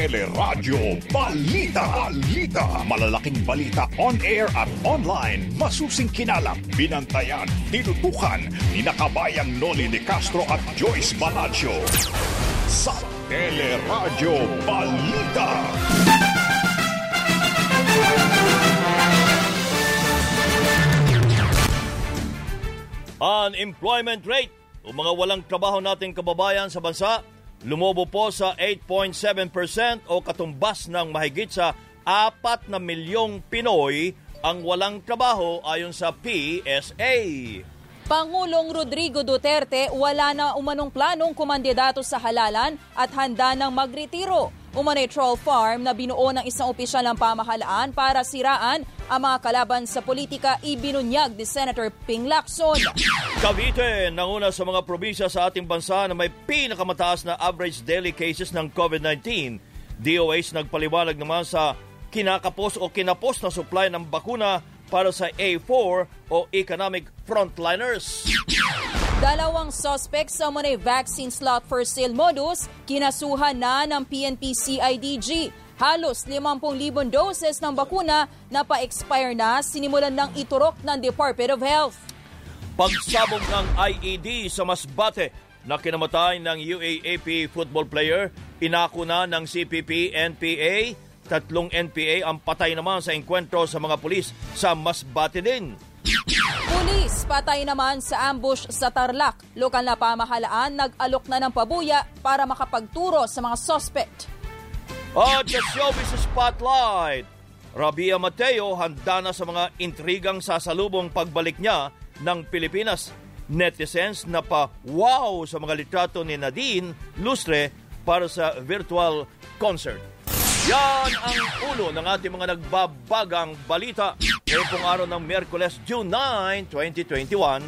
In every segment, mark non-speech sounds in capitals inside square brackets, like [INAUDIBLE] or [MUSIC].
Teleradyo Balita. Balita. Malalaking balita on air at online. Masusing kinalap, binantayan, tinutukan ni nakabayang Noli de Castro at Joyce Balancho. Sa Teleradyo Balita. Unemployment rate o mga walang trabaho nating kababayan sa bansa lumobo po sa 8.7% o katumbas ng mahigit sa 4 na milyong Pinoy ang walang trabaho ayon sa PSA. Pangulong Rodrigo Duterte wala na umanong planong kumandidato sa halalan at handa ng magretiro. Umanay troll farm na binuo ng isang opisyal ng pamahalaan para siraan ang mga kalaban sa politika ibinunyag ni Senator Ping Lacson. Cavite, nanguna sa mga probinsya sa ating bansa na may pinakamataas na average daily cases ng COVID-19. DOH nagpaliwanag naman sa kinakapos o kinapos na supply ng bakuna para sa A4 o economic frontliners. Dalawang suspect sa Monay vaccine slot for sale modus, kinasuhan na ng PNP CIDG. Halos 50,000 doses ng bakuna na pa-expire na sinimulan ng iturok ng Department of Health. Pagsabog ng IED sa Masbate na kinamatay ng UAAP football player, inako na ng CPP-NPA Tatlong NPA ang patay naman sa engkwentro sa mga pulis sa Masbate din. Pulis patay naman sa ambush sa Tarlac. Lokal na pamahalaan nag-alok na ng pabuya para makapagturo sa mga suspect. At sa showbiz spotlight, Rabia Mateo handa na sa mga intrigang sasalubong pagbalik niya ng Pilipinas. Netizens na pa wow sa mga litrato ni Nadine Lustre para sa virtual concert. Yan ang ulo ng ating mga nagbabagang balita. Ngayon pong araw ng Merkules, June 9, 2021.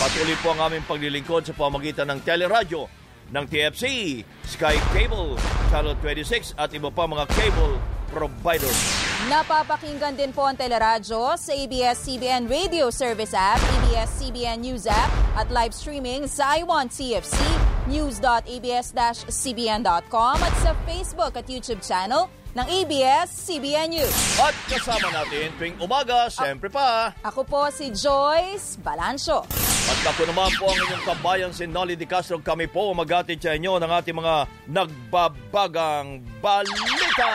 Patuloy po ang aming paglilingkod sa pamagitan ng teleradyo ng TFC, Sky Cable, Channel 26 at iba pa mga cable providers. Napapakinggan din po ang teleradyo sa ABS-CBN Radio Service App, ABS-CBN News App at live streaming sa iWant TFC, news.abs-cbn.com at sa Facebook at YouTube channel ng ABS-CBN News. At kasama natin tuwing umaga, siyempre pa. Ako po si Joyce Balancho. At ako naman po ang inyong kabayan si Nolly Di Castro. Kami po magatid sa inyo ng ating mga nagbabagang balita.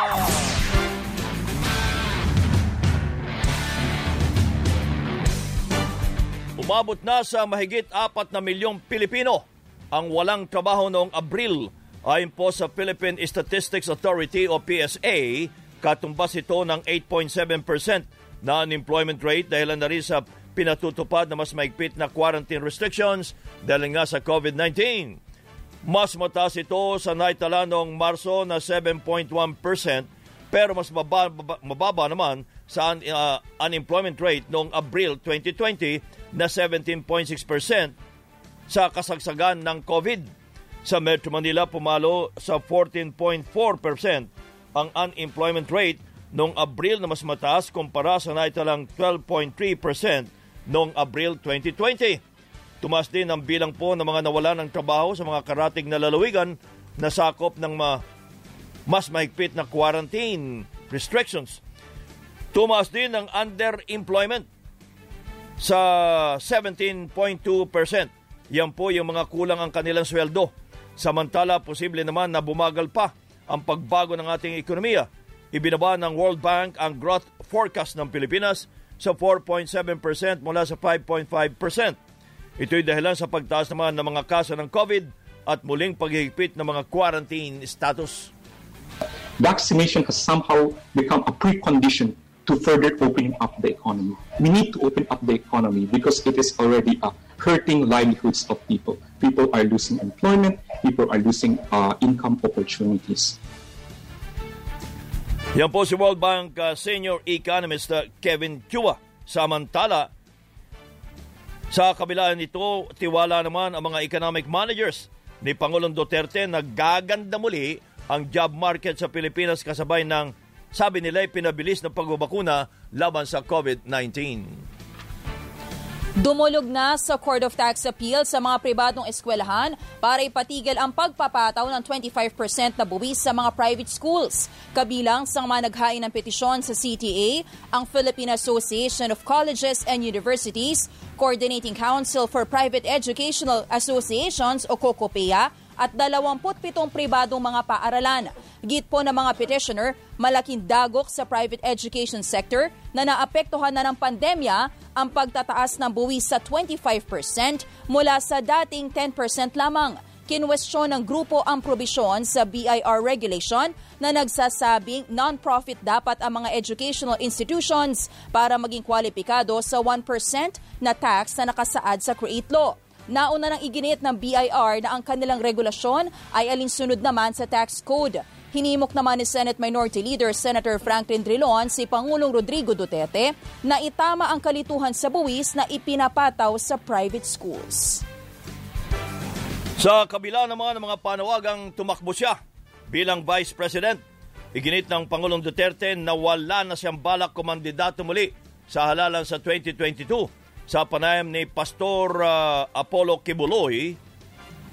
Umabot na sa mahigit apat na milyong Pilipino ang walang trabaho noong Abril. Ayon po sa Philippine Statistics Authority o PSA, katumbas ito ng 8.7% na unemployment rate dahil na rin sa pinatutupad na mas maigpit na quarantine restrictions dahil nga sa COVID-19. Mas mataas ito sa naitala noong Marso na 7.1% pero mas mababa, mababa naman sa uh, unemployment rate noong Abril 2020 na 17.6% sa kasagsagan ng COVID. Sa Metro Manila, pumalo sa 14.4% ang unemployment rate noong Abril na mas mataas kumpara sa naitalang 12.3% noong Abril 2020. Tumas din ang bilang po ng mga nawala ng trabaho sa mga karating na lalawigan na sakop ng ma- mas mahigpit na quarantine restrictions. Tumas din ang underemployment sa 17.2%. Yan po yung mga kulang ang kanilang sweldo. Samantala, posible naman na bumagal pa ang pagbago ng ating ekonomiya. Ibinaba ng World Bank ang growth forecast ng Pilipinas sa 4.7% mula sa 5.5%. Ito'y dahilan sa pagtaas naman ng mga kaso ng COVID at muling paghihigpit ng mga quarantine status. Vaccination has somehow become a precondition to further opening up the economy. We need to open up the economy because it is already uh, hurting livelihoods of people. People are losing employment, people are losing uh, income opportunities. Yan po si World Bank uh, Senior Economist uh, Kevin Chua. Samantala, sa kabila nito, tiwala naman ang mga economic managers ni Pangulong Duterte na gaganda muli ang job market sa Pilipinas kasabay ng sabi nila pinabilis ng pagbabakuna laban sa COVID-19. Dumulog na sa Court of Tax Appeal sa mga pribadong eskwelahan para ipatigil ang pagpapataw ng 25% na buwis sa mga private schools. Kabilang sa mga naghain ng petisyon sa CTA, ang Philippine Association of Colleges and Universities, Coordinating Council for Private Educational Associations o COCOPEA, at 27 pribadong mga paaralan. Git po ng mga petitioner, malaking dagok sa private education sector na naapektuhan na ng pandemya ang pagtataas ng buwis sa 25% mula sa dating 10% lamang. Kinwestiyon ng grupo ang probisyon sa BIR regulation na nagsasabing non-profit dapat ang mga educational institutions para maging kwalipikado sa 1% na tax na nakasaad sa Create Law. Nauna nang iginit ng BIR na ang kanilang regulasyon ay alinsunod naman sa tax code. Hinimok naman ni Senate Minority Leader Senator Franklin Drilon si Pangulong Rodrigo Duterte na itama ang kalituhan sa buwis na ipinapataw sa private schools. Sa kabila naman ng mga panawagang tumakbo siya bilang Vice President, iginit ng Pangulong Duterte na wala na siyang balak kumandidato muli sa halalan sa 2022 sa panayam ni Pastor uh, Apollo Kibuloy,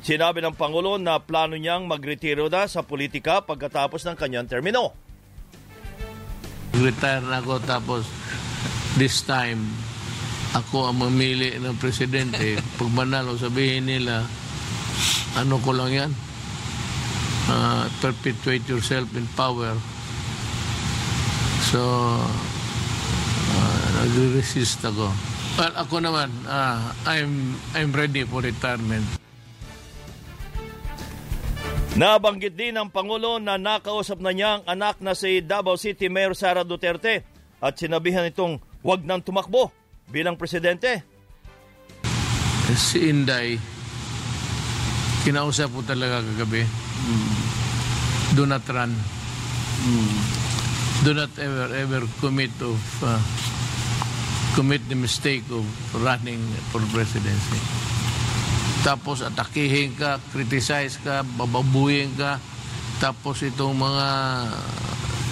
sinabi ng Pangulo na plano niyang magretiro na sa politika pagkatapos ng kanyang termino. Retire na ako tapos this time ako ang mamili ng presidente. [LAUGHS] Pag manalo, sabihin nila, ano ko lang yan? Uh, perpetuate yourself in power. So, uh, nag-resist ako. Well, ako naman, uh, I'm, I'm ready for retirement. Nabanggit din ng Pangulo na nakausap na niya ang anak na si Davao City Mayor Sara Duterte at sinabihan itong wag nang tumakbo bilang presidente. Si Inday, kinausap ko talaga kagabi. Mm. Do not run. Mm. Do not ever, ever commit of uh, commit the mistake of running for presidency. Tapos atakihin ka, criticize ka, bababuyin ka, tapos itong mga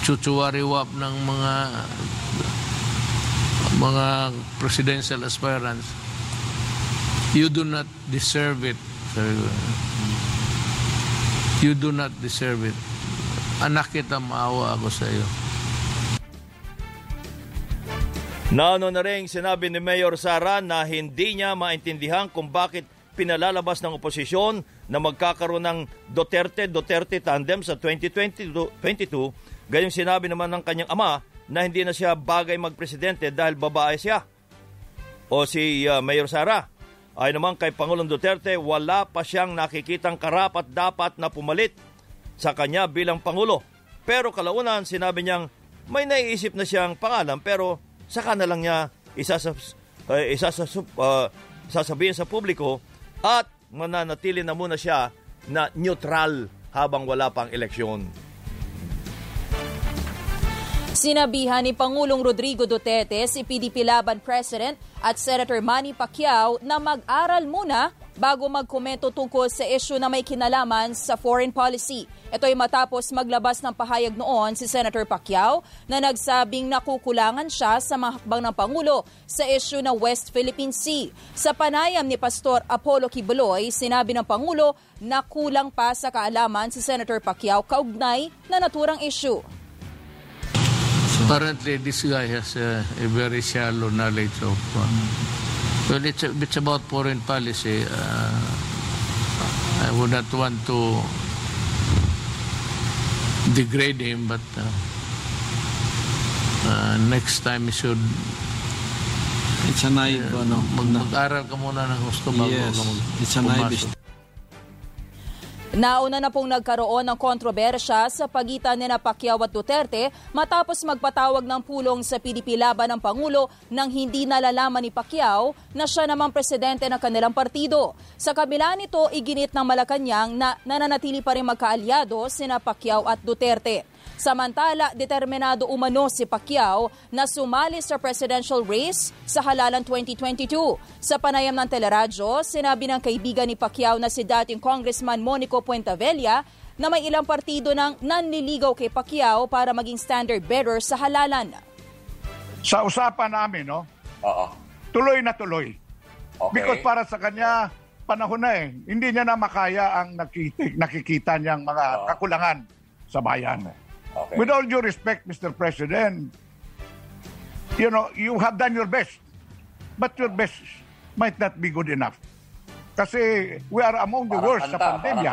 chuchuwariwap ng mga mga presidential aspirants, you do not deserve it. You do not deserve it. Anak kita, maawa ako sa iyo. Naano na rin sinabi ni Mayor Sara na hindi niya maintindihan kung bakit pinalalabas ng oposisyon na magkakaroon ng Duterte-Duterte tandem sa 2022. Gayong sinabi naman ng kanyang ama na hindi na siya bagay magpresidente dahil babae siya. O si uh, Mayor Sara, ay naman kay Pangulong Duterte, wala pa siyang nakikitang karapat dapat na pumalit sa kanya bilang Pangulo. Pero kalaunan, sinabi niyang may naiisip na siyang pangalan pero saka na lang niya isasab, uh, isasab, uh, sasabihin sa publiko at mananatili na muna siya na neutral habang wala pang eleksyon. Sinabihan ni Pangulong Rodrigo Duterte si PDP Laban President at Senator Manny Pacquiao na mag-aral muna bago magkomento tungkol sa isyu na may kinalaman sa foreign policy. Ito ay matapos maglabas ng pahayag noon si Senator Pacquiao na nagsabing nakukulangan siya sa mga hakbang ng Pangulo sa isyu ng West Philippine Sea. Sa panayam ni Pastor Apollo Kibuloy, sinabi ng Pangulo na kulang pa sa kaalaman si Senator Pacquiao kaugnay na naturang isyu. Apparently, this guy has a, a very shallow knowledge of uh, Well, it's, it's about foreign policy. Uh, I would not want to degrade him, but uh, uh, next time he should It's a naive, uh, ano? Mag, mag-aral ka muna ng gusto bago yes, ka mag it's a naive Nauna na pong nagkaroon ng kontrobersya sa pagitan ni Pacquiao at Duterte matapos magpatawag ng pulong sa PDP laban ng Pangulo nang hindi nalalaman ni Pacquiao na siya namang presidente ng kanilang partido. Sa kabila nito, iginit ng Malacanang na nananatili pa rin magkaalyado sina Pacquiao at Duterte. Samantala, determinado umano si Pacquiao na sumali sa presidential race sa halalan 2022. Sa panayam ng teleradyo, sinabi ng kaibigan ni Pacquiao na si dating Congressman Monico Puentavella na may ilang partido nang nanliligaw kay Pacquiao para maging standard bearer sa halalan. Sa usapan namin, no? Oo. Tuloy na tuloy. Okay. Because para sa kanya, panahon na eh. Hindi niya na makaya ang nakikita, nakikita niyang mga Oo. kakulangan sa bayan. Okay. With all due respect, Mr. President, you know, you have done your best. But your best might not be good enough. Kasi we are among the Parang worst sa kanta, pandemya.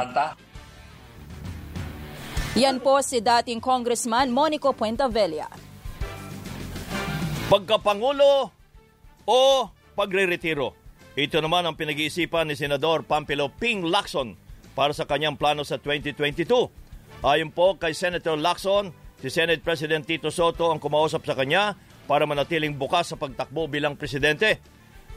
Yan po si dating Congressman Monico Puentavilla. Pagkapangulo o pagre-retiro. Ito naman ang pinag-iisipan ni Senador Pampilo Ping Lacson para sa kanyang plano sa 2022. Ayon po kay Senator Lacson, si Senate President Tito Soto ang kumausap sa kanya para manatiling bukas sa pagtakbo bilang presidente.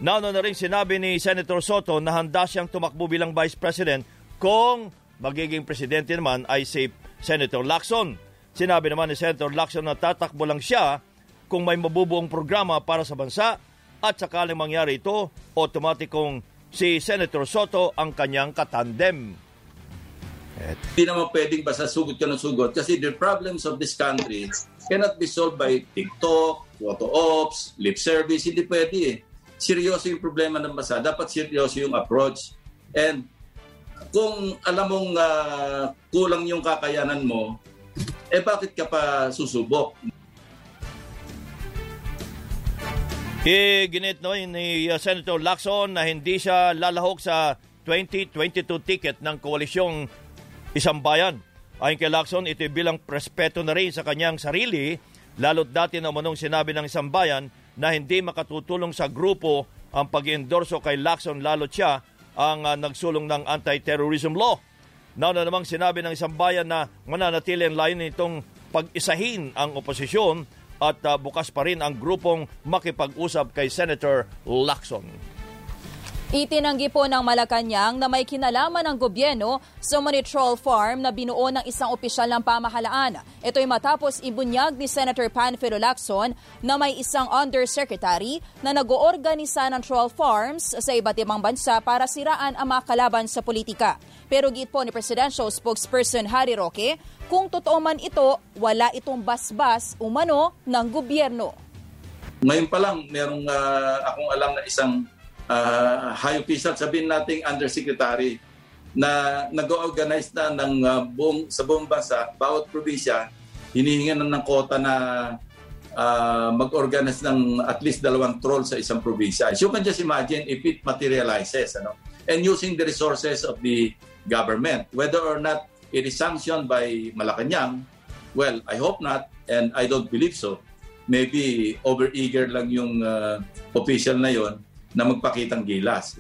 Nauna na rin sinabi ni Senator Soto na handa siyang tumakbo bilang Vice President kung magiging presidente naman ay si Senator Lacson. Sinabi naman ni Senator Lacson na tatakbo lang siya kung may mabubuong programa para sa bansa at sakaling mangyari ito, otomatikong si Senator Soto ang kanyang katandem. Hindi naman pwedeng basta sugot ka ng sugot kasi the problems of this country cannot be solved by TikTok, photo ops, lip service. Hindi pwede eh. Seryoso yung problema ng bansa. Dapat seryoso yung approach. And kung alam mong ah, kulang yung kakayanan mo, eh bakit ka pa susubok? Iginit no, ni uh, Senator Lacson na hindi siya lalahok sa 2022 ticket ng koalisyong Isang Bayan. Ayon kay Lacson, ito bilang prespeto na rin sa kanyang sarili, lalo't dati na manong sinabi ng Isang Bayan na hindi makatutulong sa grupo ang pag-endorso kay Lacson lalo't siya ang uh, nagsulong ng anti-terrorism law. Nauna namang sinabi ng Isang Bayan na mananatili ang layon nitong pag-isahin ang oposisyon at uh, bukas pa rin ang grupong makipag-usap kay Senator Lacson. Itinanggi po ng Malacanang na may kinalaman ng gobyerno sa Monitrol Farm na binuo ng isang opisyal ng pamahalaan. Ito'y matapos ibunyag ni Senator Panfilo Lacson na may isang undersecretary na nag-oorganisa ng troll farms sa iba't ibang bansa para siraan ang mga kalaban sa politika. Pero git po ni Presidential Spokesperson Harry Roque, kung totoo man ito, wala itong basbas umano ng gobyerno. Ngayon pa lang, merong ah, akong alam na isang uh, high official, sabihin nating undersecretary, na nag-organize na ng ah, buong, sa buong bansa, bawat probinsya, hinihingan na ng kota na ah, mag-organize ng at least dalawang troll sa isang probinsya. So you can just imagine if it materializes, ano? and using the resources of the government, whether or not it is sanctioned by Malacanang, well, I hope not, and I don't believe so. Maybe over-eager lang yung ah, official na yon na magpakitang gilas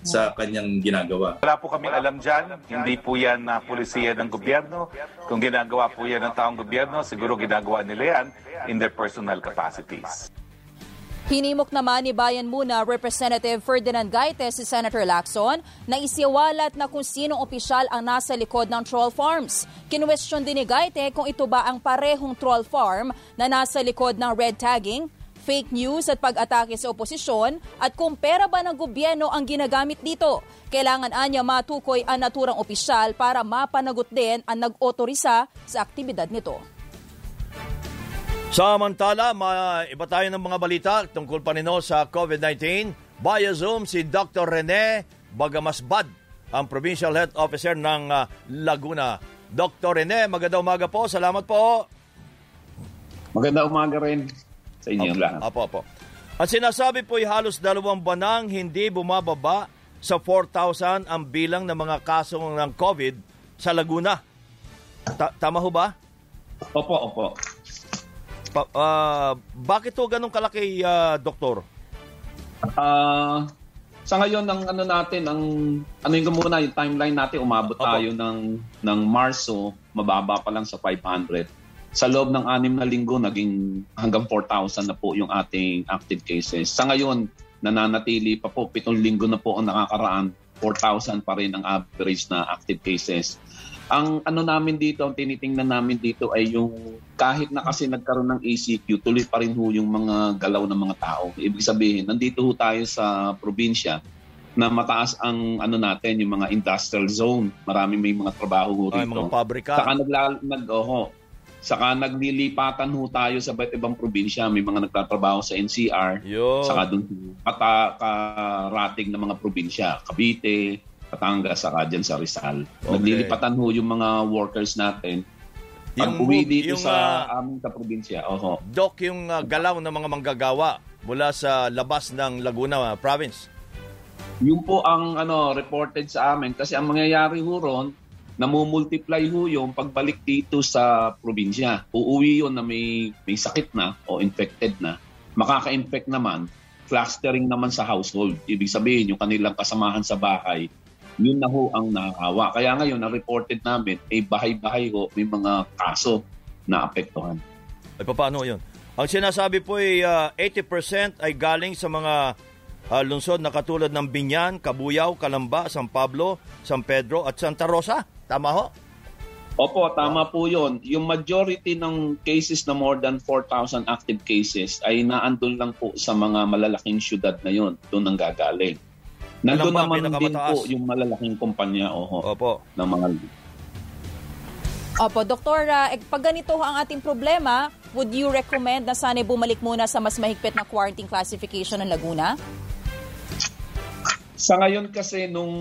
sa kanyang ginagawa. Wala po kaming alam dyan. Hindi po yan na pulisiya ng gobyerno. Kung ginagawa po yan ng taong gobyerno, siguro ginagawa nila yan in their personal capacities. Hinimok naman ni Bayan Muna Representative Ferdinand Gaites si Senator Lacson na isiwalat na kung sinong opisyal ang nasa likod ng troll farms. Kinwestiyon din ni Gaite kung ito ba ang parehong troll farm na nasa likod ng red tagging, fake news at pag-atake sa oposisyon at kung pera ba ng gobyerno ang ginagamit dito. Kailangan anya matukoy ang naturang opisyal para mapanagot din ang nag-otorisa sa aktibidad nito. Samantala, ma- iba tayo ng mga balita tungkol pa nino sa COVID-19. Via Zoom si Dr. Rene Bagamasbad, ang Provincial Health Officer ng ah, Laguna. Dr. Rene, magandang umaga po. Salamat po. Maganda umaga rin sa inyong lahat. Apo, apo. Ang sinasabi po ay halos dalawang banang hindi bumababa sa 4,000 ang bilang ng mga kaso ng COVID sa Laguna. Ta- tama ho ba? Opo, opo. Pa- ah, bakit to ganun kalaki, ah, Doktor? Ah, sa ngayon ng ano natin, ang ano yung muna yung timeline natin, umabot Opo. tayo ng ng Marso, mababa pa lang sa 500. Sa loob ng anim na linggo, naging hanggang 4,000 na po yung ating active cases. Sa ngayon, nananatili pa po, pitong linggo na po ang nakakaraan, 4,000 pa rin ang average na active cases. Ang ano namin dito, ang tinitingnan namin dito ay yung kahit na kasi nagkaroon ng ACQ, tuloy pa rin ho yung mga galaw ng mga tao. Ibig sabihin, nandito ho tayo sa probinsya na mataas ang ano natin, yung mga industrial zone. Marami may mga trabaho ho Ay, rito. mga pabrika. Saka nagla, nag, oho, Saka naglilipatan ho tayo sa iba't ibang probinsya. May mga nagtatrabaho sa NCR. Yun. Saka doon kata, karating ng mga probinsya. Cavite, Batangas, saka dyan sa Rizal. Okay. Naglilipatan ho yung mga workers natin. Pag Yung uwi dito yung, sa ah, amin sa probinsya, oho. Doc, yung uh, galaw ng mga manggagawa mula sa labas ng Laguna uh, province. Yun po ang ano reported sa amin kasi ang mangyayari ho ron, namumultiply ho yung pagbalik dito sa probinsya. Uuwi yun na may, may sakit na o infected na. Makaka-infect naman, clustering naman sa household. Ibig sabihin, yung kanilang kasamahan sa bahay, yun na ho ang nakahawa. Kaya ngayon, na-reported namin, ay bahay-bahay ho, may mga kaso na apektuhan. Ay, paano yun? Ang sinasabi po ay uh, 80% ay galing sa mga uh, lungsod na katulad ng Binyan, Kabuyao, Kalamba, San Pablo, San Pedro at Santa Rosa. Tama ho? Opo, tama po yun. Yung majority ng cases na more than 4,000 active cases ay naandun lang po sa mga malalaking syudad na yun. Doon ang gagaling. Nandun ang naman din po yung malalaking kumpanya oho, Opo. ng mga Opo, Doktor, eh, pag ganito ang ating problema, would you recommend na sana bumalik muna sa mas mahigpit na quarantine classification ng Laguna? Sa ngayon kasi nung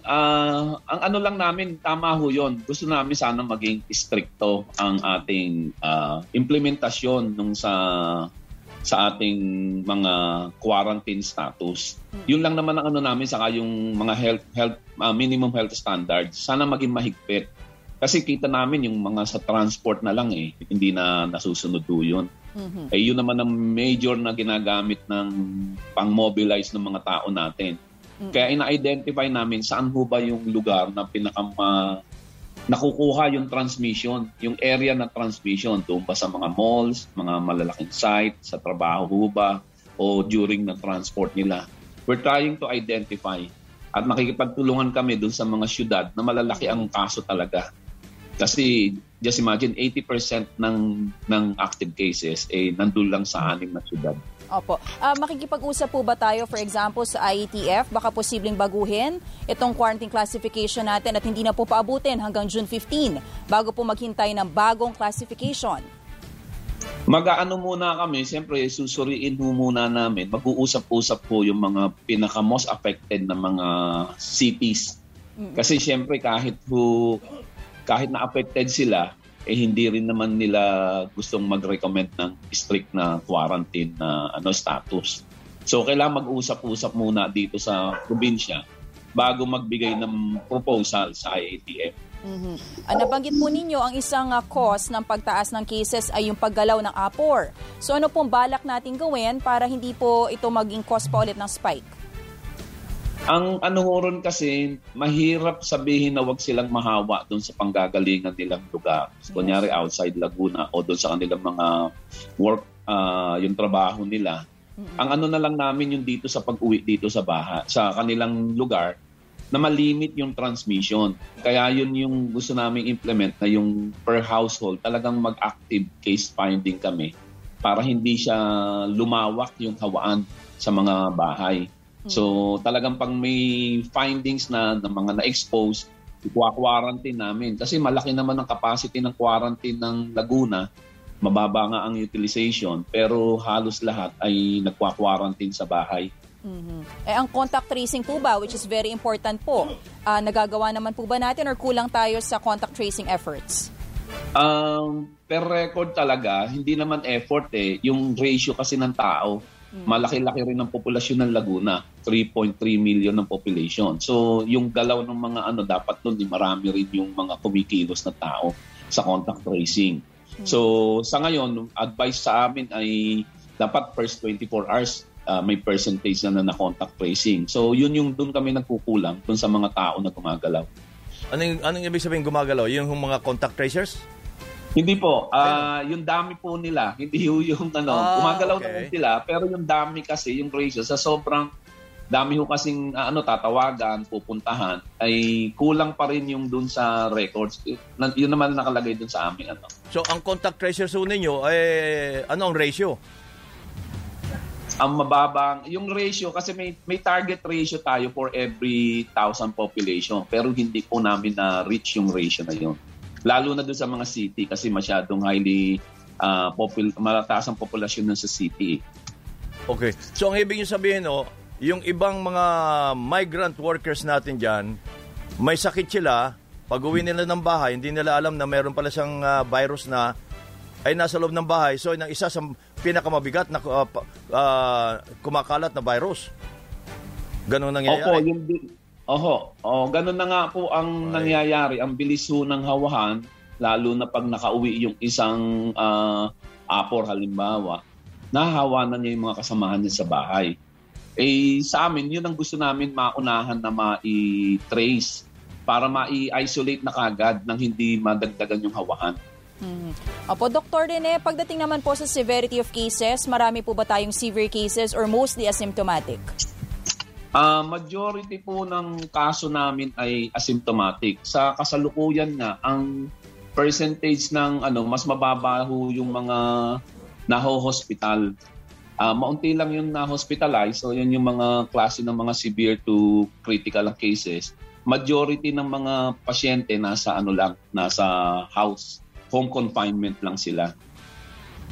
ah, ang ano lang namin tama ho 'yon. Gusto namin sana maging stricto ang ating ah, implementasyon nung sa sa ating mga quarantine status. Yun lang naman ang ano namin saka yung mga health health ah, minimum health standards. Sana maging mahigpit. Kasi kita namin yung mga sa transport na lang eh, hindi na nasusunod po yun. Eh yun naman ang major na ginagamit ng pang-mobilize ng mga tao natin. Kaya ina-identify namin saan ho ba yung lugar na pinakama nakukuha yung transmission, yung area ng transmission doon ba sa mga malls, mga malalaking site, sa trabaho ho ba, o during na transport nila. We're trying to identify at makikipagtulungan kami doon sa mga syudad na malalaki ang kaso talaga. Kasi just imagine 80% ng ng active cases eh nandun lang sa anim na syudad. Opo. Ah, makikipag-usap po ba tayo, for example, sa IETF? Baka posibleng baguhin itong quarantine classification natin at hindi na po paabutin hanggang June 15 bago po maghintay ng bagong classification. Mag-aano muna kami, siyempre susuriin mo muna namin, mag-uusap-usap po yung mga pinaka-most affected na mga cities. Kasi siyempre kahit po, kahit na affected sila, eh hindi rin naman nila gustong mag-recommend ng strict na quarantine na ano status. So kailangan mag-usap-usap muna dito sa probinsya bago magbigay ng proposal sa IATF. Mhm. Ah, nabanggit po ninyo ang isang ah, cause ng pagtaas ng cases ay yung paggalaw ng apor. So ano pong balak natin gawin para hindi po ito maging cause pa ulit ng spike? Ang ano ron kasi, mahirap sabihin na wag silang mahawa doon sa panggagalingan nilang lugar. Kunyari outside Laguna o doon sa kanilang mga work, ah, yung trabaho nila. Ang ano na lang namin yung dito sa pag-uwi dito sa baha, sa kanilang lugar, na malimit yung transmission. Kaya yun yung gusto namin implement na yung per household, talagang mag-active case finding kami para hindi siya lumawak yung hawaan sa mga bahay. So talagang pang may findings na ng mga na-expose, i-quarantine namin. Kasi malaki naman ang capacity ng quarantine ng Laguna. Mababa nga ang utilization, pero halos lahat ay nagkwa-quarantine sa bahay. Mhm. Eh ang contact tracing po ba, which is very important po, ah, nagagawa naman po ba natin or kulang tayo sa contact tracing efforts? Um, per record talaga, hindi naman effort eh. Yung ratio kasi ng tao, malaki-laki rin ang populasyon ng Laguna. 3.3 million ng population. So, yung galaw ng mga ano, dapat nun, di marami rin yung mga kumikilos na tao sa contact tracing. So, sa ngayon, advice sa amin ay dapat first 24 hours uh, may percentage na na contact tracing. So, yun yung doon kami nagkukulang dun sa mga tao na gumagalaw. Anong, anong ibig sabihin gumagalaw? Yung mga contact tracers? Hindi po. ah yung dami po nila. Hindi yung ano. Ah, gumagalaw okay. naman sila. Pero yung dami kasi, yung ratio, sa sobrang dami ho kasing ah, ano, tatawagan, pupuntahan, ay kulang pa rin yung dun sa records. Na- Yun naman nakalagay dun sa amin. Ano. So, ang contact tracers ho ninyo, eh, ano ang ratio? Ang mababang, yung ratio, kasi may, may target ratio tayo for every 1,000 population. Pero hindi po namin na-reach yung ratio na yun. Lalo na doon sa mga city kasi masyadong highly uh, popul- malataas ang populasyon nun sa city. Okay. So ang ibig niyo sabihin, no, yung ibang mga migrant workers natin dyan, may sakit sila, pag uwi nila ng bahay, hindi nila alam na meron pala siyang uh, virus na ay nasa loob ng bahay. So, yung isa sa pinakamabigat na uh, uh, kumakalat na virus. Ganun nangyayari. Opo, yung, Oho, oh, ganun na nga po ang okay. nangyayari. Ang bilis ho ng hawahan, lalo na pag nakauwi yung isang uh, apor halimbawa, nahawa na niya yung mga kasamahan niya sa bahay. Eh, sa amin, yun ang gusto namin maunahan na ma-trace para ma-isolate na kagad nang hindi madagdagan yung hawahan. Hmm. Opo, Dr. Rene, pagdating naman po sa severity of cases, marami po ba tayong severe cases or mostly asymptomatic? Uh, majority po ng kaso namin ay asymptomatic. Sa kasalukuyan nga, ang percentage ng ano mas mababa ho yung mga naho-hospital. Uh, maunti lang yung na-hospitalize. So, yun yung mga klase ng mga severe to critical cases. Majority ng mga pasyente nasa ano lang, nasa house. Home confinement lang sila.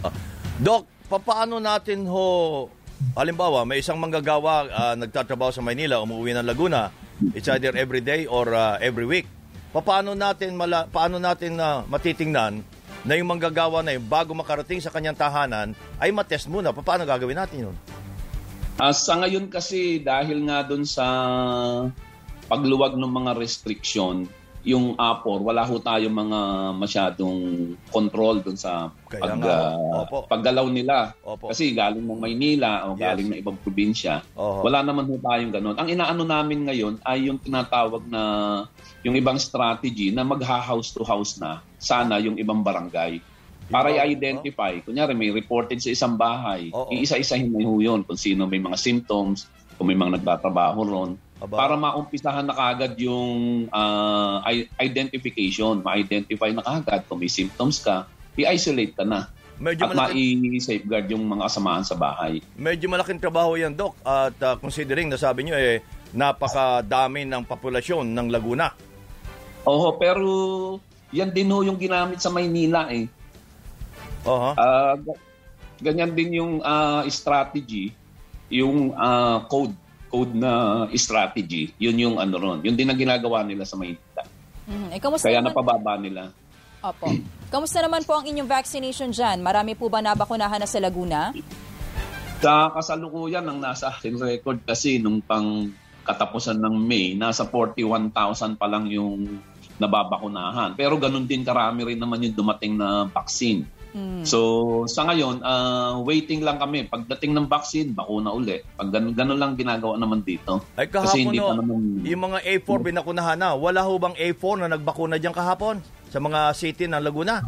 Uh, Doc, paano natin ho Halimbawa, may isang manggagawa uh, nagtatrabaho sa Maynila, umuwi ng Laguna. It's either every day or uh, every week. Paano natin mala, paano natin uh, matitingnan na yung manggagawa na yun bago makarating sa kanyang tahanan ay matest muna. Paano gagawin natin yun? Uh, sa ngayon kasi dahil nga doon sa pagluwag ng mga restriction, yung APOR, wala ho tayo mga masyadong control dun sa pag, uh, paggalaw nila. Opo. Kasi galing ng Maynila o galing yes. ng ibang probinsya, Oho. wala naman ho tayong ganun. Ang inaano namin ngayon ay yung tinatawag na yung ibang strategy na magha-house to house na sana yung ibang barangay. Para i-identify, kunyari may reported sa isang bahay, iisa-isahin na yun kung sino may mga symptoms, kung may mga nagtatrabaho ron Aba. para maumpisahan na kagad yung uh, identification, ma-identify na kagad kung may symptoms ka, i-isolate ka na. Medyo at malaki... ma-safeguard yung mga kasamahan sa bahay. Medyo malaking trabaho yan, Doc. At uh, considering, nasabi nyo, eh, napakadami ng populasyon ng Laguna. Oo, pero yan din ho yung ginamit sa Maynila eh. Uh-huh. Uh, ganyan din yung uh, strategy, yung uh, code code na strategy, yun yung ano ron. Yun din ang ginagawa nila sa Maynila. Mm-hmm. Eh, Kaya naman... napababa nila. Opo. Kamusta naman po ang inyong vaccination dyan? Marami po ba nabakunahan na sa Laguna? Sa kasalukuyan, ang nasa aking record kasi nung pang katapusan ng May, nasa 41,000 pa lang yung nababakunahan. Pero ganun din karami rin naman yung dumating na vaccine. Mm. So, sa ngayon, uh, waiting lang kami. Pagdating ng vaccine, bakuna uli. Pag ganun, ganun lang ginagawa naman dito. Ay kahapon Kasi hindi no, pa naman... yung mga A4 binakunahan na. Wala ho bang A4 na nagbakuna diyan kahapon sa mga city ng Laguna?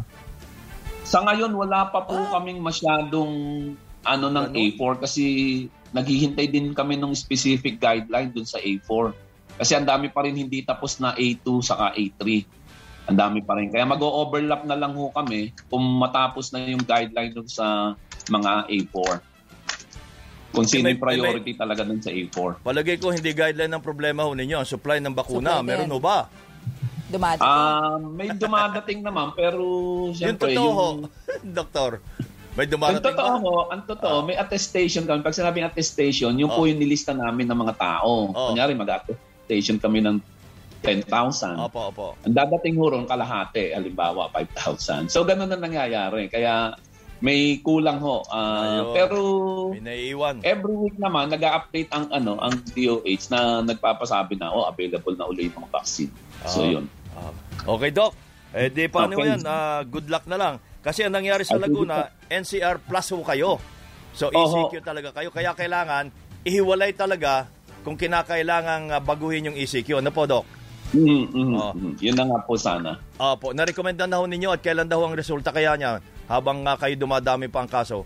Sa ngayon, wala pa po ah. kaming masyadong ano ng ano? A4 kasi naghihintay din kami ng specific guideline dun sa A4. Kasi ang dami pa rin hindi tapos na A2 saka A3. Ang dami pa rin. Kaya mag-overlap na lang ho kami kung matapos na yung guideline dun sa mga A4. Kung sino yung priority may, talaga dun sa A4. Palagay ko hindi guideline ng problema ho ninyo. Ang supply ng bakuna, supply meron ho ba? Dumadating? Uh, may dumadating [LAUGHS] naman pero siyempre yung... Totoo, yung... [LAUGHS] Doktor. May dumadating ang totoo ba? Ho, ang totoo, uh, may attestation kami. Pag sinabing attestation, yung uh, po yung nilista namin ng mga tao. Uh, Kunyari, mag-attestation kami ng 10,000. Opo, opo. Ang dadating ho ron kalahati, halimbawa 5,000. So ganun na nangyayari. Kaya may kulang ho. Uh, pero every week naman nag-update ang ano ang DOH na nagpapasabi na oh available na ulit yung mga vaccine. Uh, so yun. Uh, okay, doc. Eh di paano okay. yan? Uh, good luck na lang. Kasi ang nangyari sa Laguna, NCR plus ho kayo. So ECQ Oho. talaga kayo. Kaya kailangan ihiwalay talaga kung kinakailangang baguhin yung ECQ. Ano po, Doc? Mm-hmm. Oh. Yun na nga po sana. Opo, na-recommenda na ho ninyo at kailan daw ang resulta kaya niya habang uh, kayo dumadami pa ang kaso?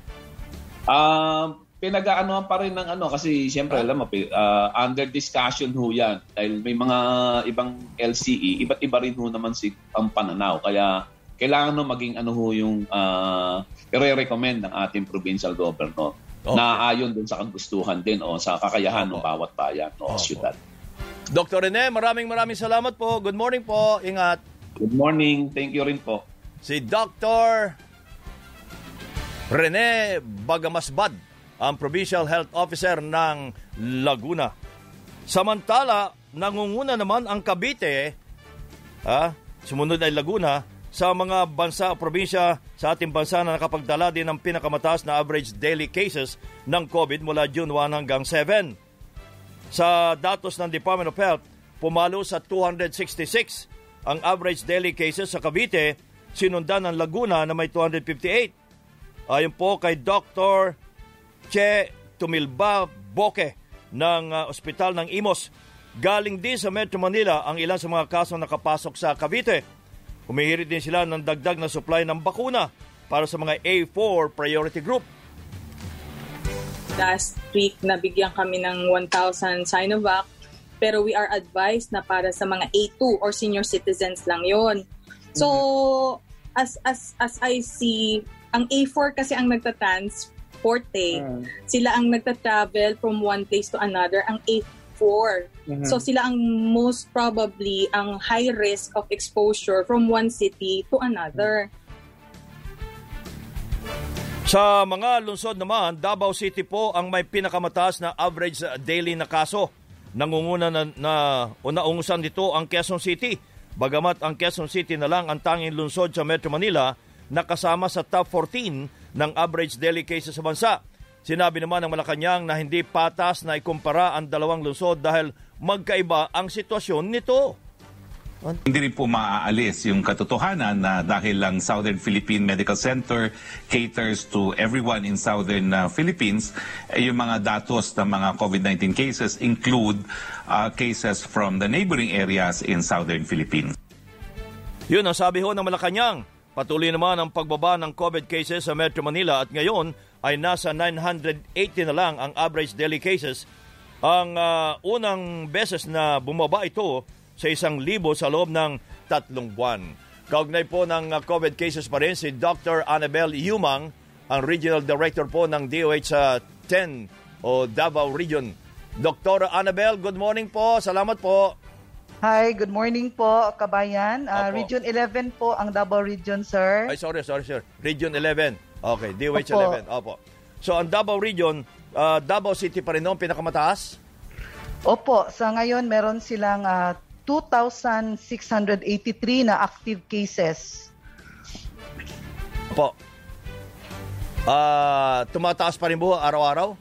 Ah, uh, pinag-aanohan pa rin ng ano kasi siyempre alam mo uh, under discussion ho yan dahil may mga ibang LCE iba't iba rin ho naman si ang pananaw kaya kailangan no maging ano ho yung uh, i-recommend ng ating provincial governor okay. na ayon dun sa kagustuhan din o sa kakayahan Opo. ng bawat bayan o Opo. syudad. Dr. Rene, maraming maraming salamat po. Good morning po. Ingat. Good morning. Thank you rin po. Si Dr. Rene Bagamasbad, ang Provincial Health Officer ng Laguna. Samantala, nangunguna naman ang Cavite, ah, sumunod ay Laguna, sa mga bansa o probinsya sa ating bansa na nakapagdala din ng pinakamataas na average daily cases ng COVID mula June 1 hanggang 7. Sa datos ng Department of Health, pumalo sa 266 ang average daily cases sa Cavite, sinundan ng Laguna na may 258. Ayon po kay Dr. Che Tumilba Boke ng uh, Ospital ng Imos, galing din sa Metro Manila ang ilan sa mga kasong nakapasok sa Cavite. Humihirit din sila ng dagdag na supply ng bakuna para sa mga A4 priority group. Last week, nabigyan kami ng 1,000 Sinovac pero we are advised na para sa mga A2 or senior citizens lang yon. So, as as as I see, ang A4 kasi ang nagta-transport eh. Sila ang nagta-travel from one place to another. Ang A4 Mhm. So sila ang most probably ang high risk of exposure from one city to another. Sa mga lungsod naman, Davao City po ang may pinakamataas na average daily na kaso. Nangunguna na, na o naungusan dito ang Quezon City. Bagamat ang Quezon City na lang ang tanging lungsod sa Metro Manila na kasama sa top 14 ng average daily cases sa bansa. Sinabi naman ng Malacanang na hindi patas na ikumpara ang dalawang lungsod dahil magkaiba ang sitwasyon nito. Hindi rin po maaalis yung katotohanan na dahil lang Southern Philippine Medical Center caters to everyone in Southern uh, Philippines, eh, yung mga datos ng mga COVID-19 cases include uh, cases from the neighboring areas in Southern Philippines. Yun ang sabi ho ng Malacanang. Patuloy naman ang pagbaba ng COVID cases sa Metro Manila at ngayon ay nasa 980 na lang ang average daily cases. Ang uh, unang beses na bumaba ito sa isang libo sa loob ng tatlong buwan. Kaugnay po ng uh, COVID cases pa rin si Dr. Annabel Yumang, ang Regional Director po ng DOH sa 10 o Davao Region. Dr. Annabel, good morning po. Salamat po. Hi, good morning po, kabayan. Uh, Opo. region 11 po ang Davao Region, sir. Ay, sorry, sorry, sir. Region 11. Okay, DOH Opo. 11. Opo. So, ang Davao Region, uh, Davao City pa rin noon, pinakamataas? Opo, sa ngayon meron silang ah, 2,683 na active cases. Opo. Ah, tumataas pa rin po araw-araw?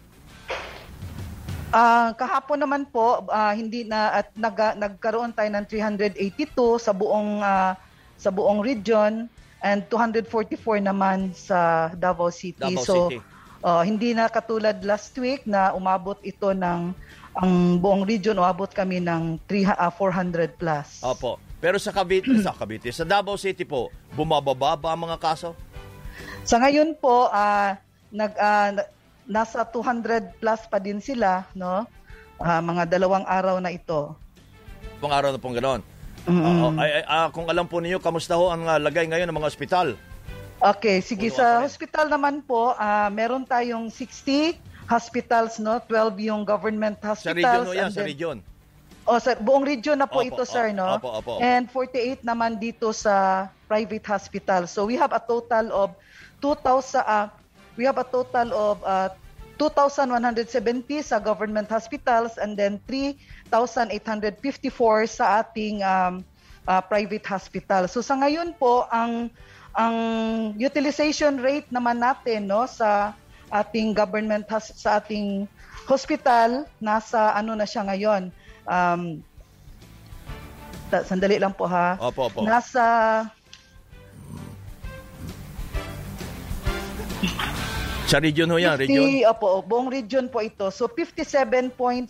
Ah, kahapon naman po ah, hindi na at nag, nagkaroon tayo ng 382 sa buong ah, sa buong region and 244 naman sa Davao City. Davao so City. ah, hindi na katulad last week na umabot ito ng ang buong region umabot kami ng 3 ah, 400 plus. Opo. Pero sa Cavite, sa Cavite, sa Davao City po, bumababa ba ang mga kaso? Sa ngayon po, ah, nag, ah, na- nasa 200 plus pa din sila, no? Ah, mga dalawang araw na ito. Pang araw na pong gano'n. Mm. Oo. ay, ay, ah, kung alam po ninyo, kamusta ho ang ah, lagay ngayon ng mga ospital? Okay, sige. Sa hospital naman po, ah, meron tayong 60 hospitals, no? 12 yung government Sa hospitals. region ho yan, and sa then- region. Oh, sa buong region na po Opo, ito, sir, no? opo, opo, opo. And 48 naman dito sa private hospital. So we have a total of 2,000 ah, we have a total of ah, 2,170 sa government hospitals and then 3,854 sa ating um, ah, private hospital. So sa ngayon po ang ang utilization rate naman natin no sa ating government hos- sa ating hospital nasa ano na siya ngayon um ta- sandali lang po ha Opo, opo. nasa Sa region ho yan, 50, region. opo, buong region po ito. So 57.7%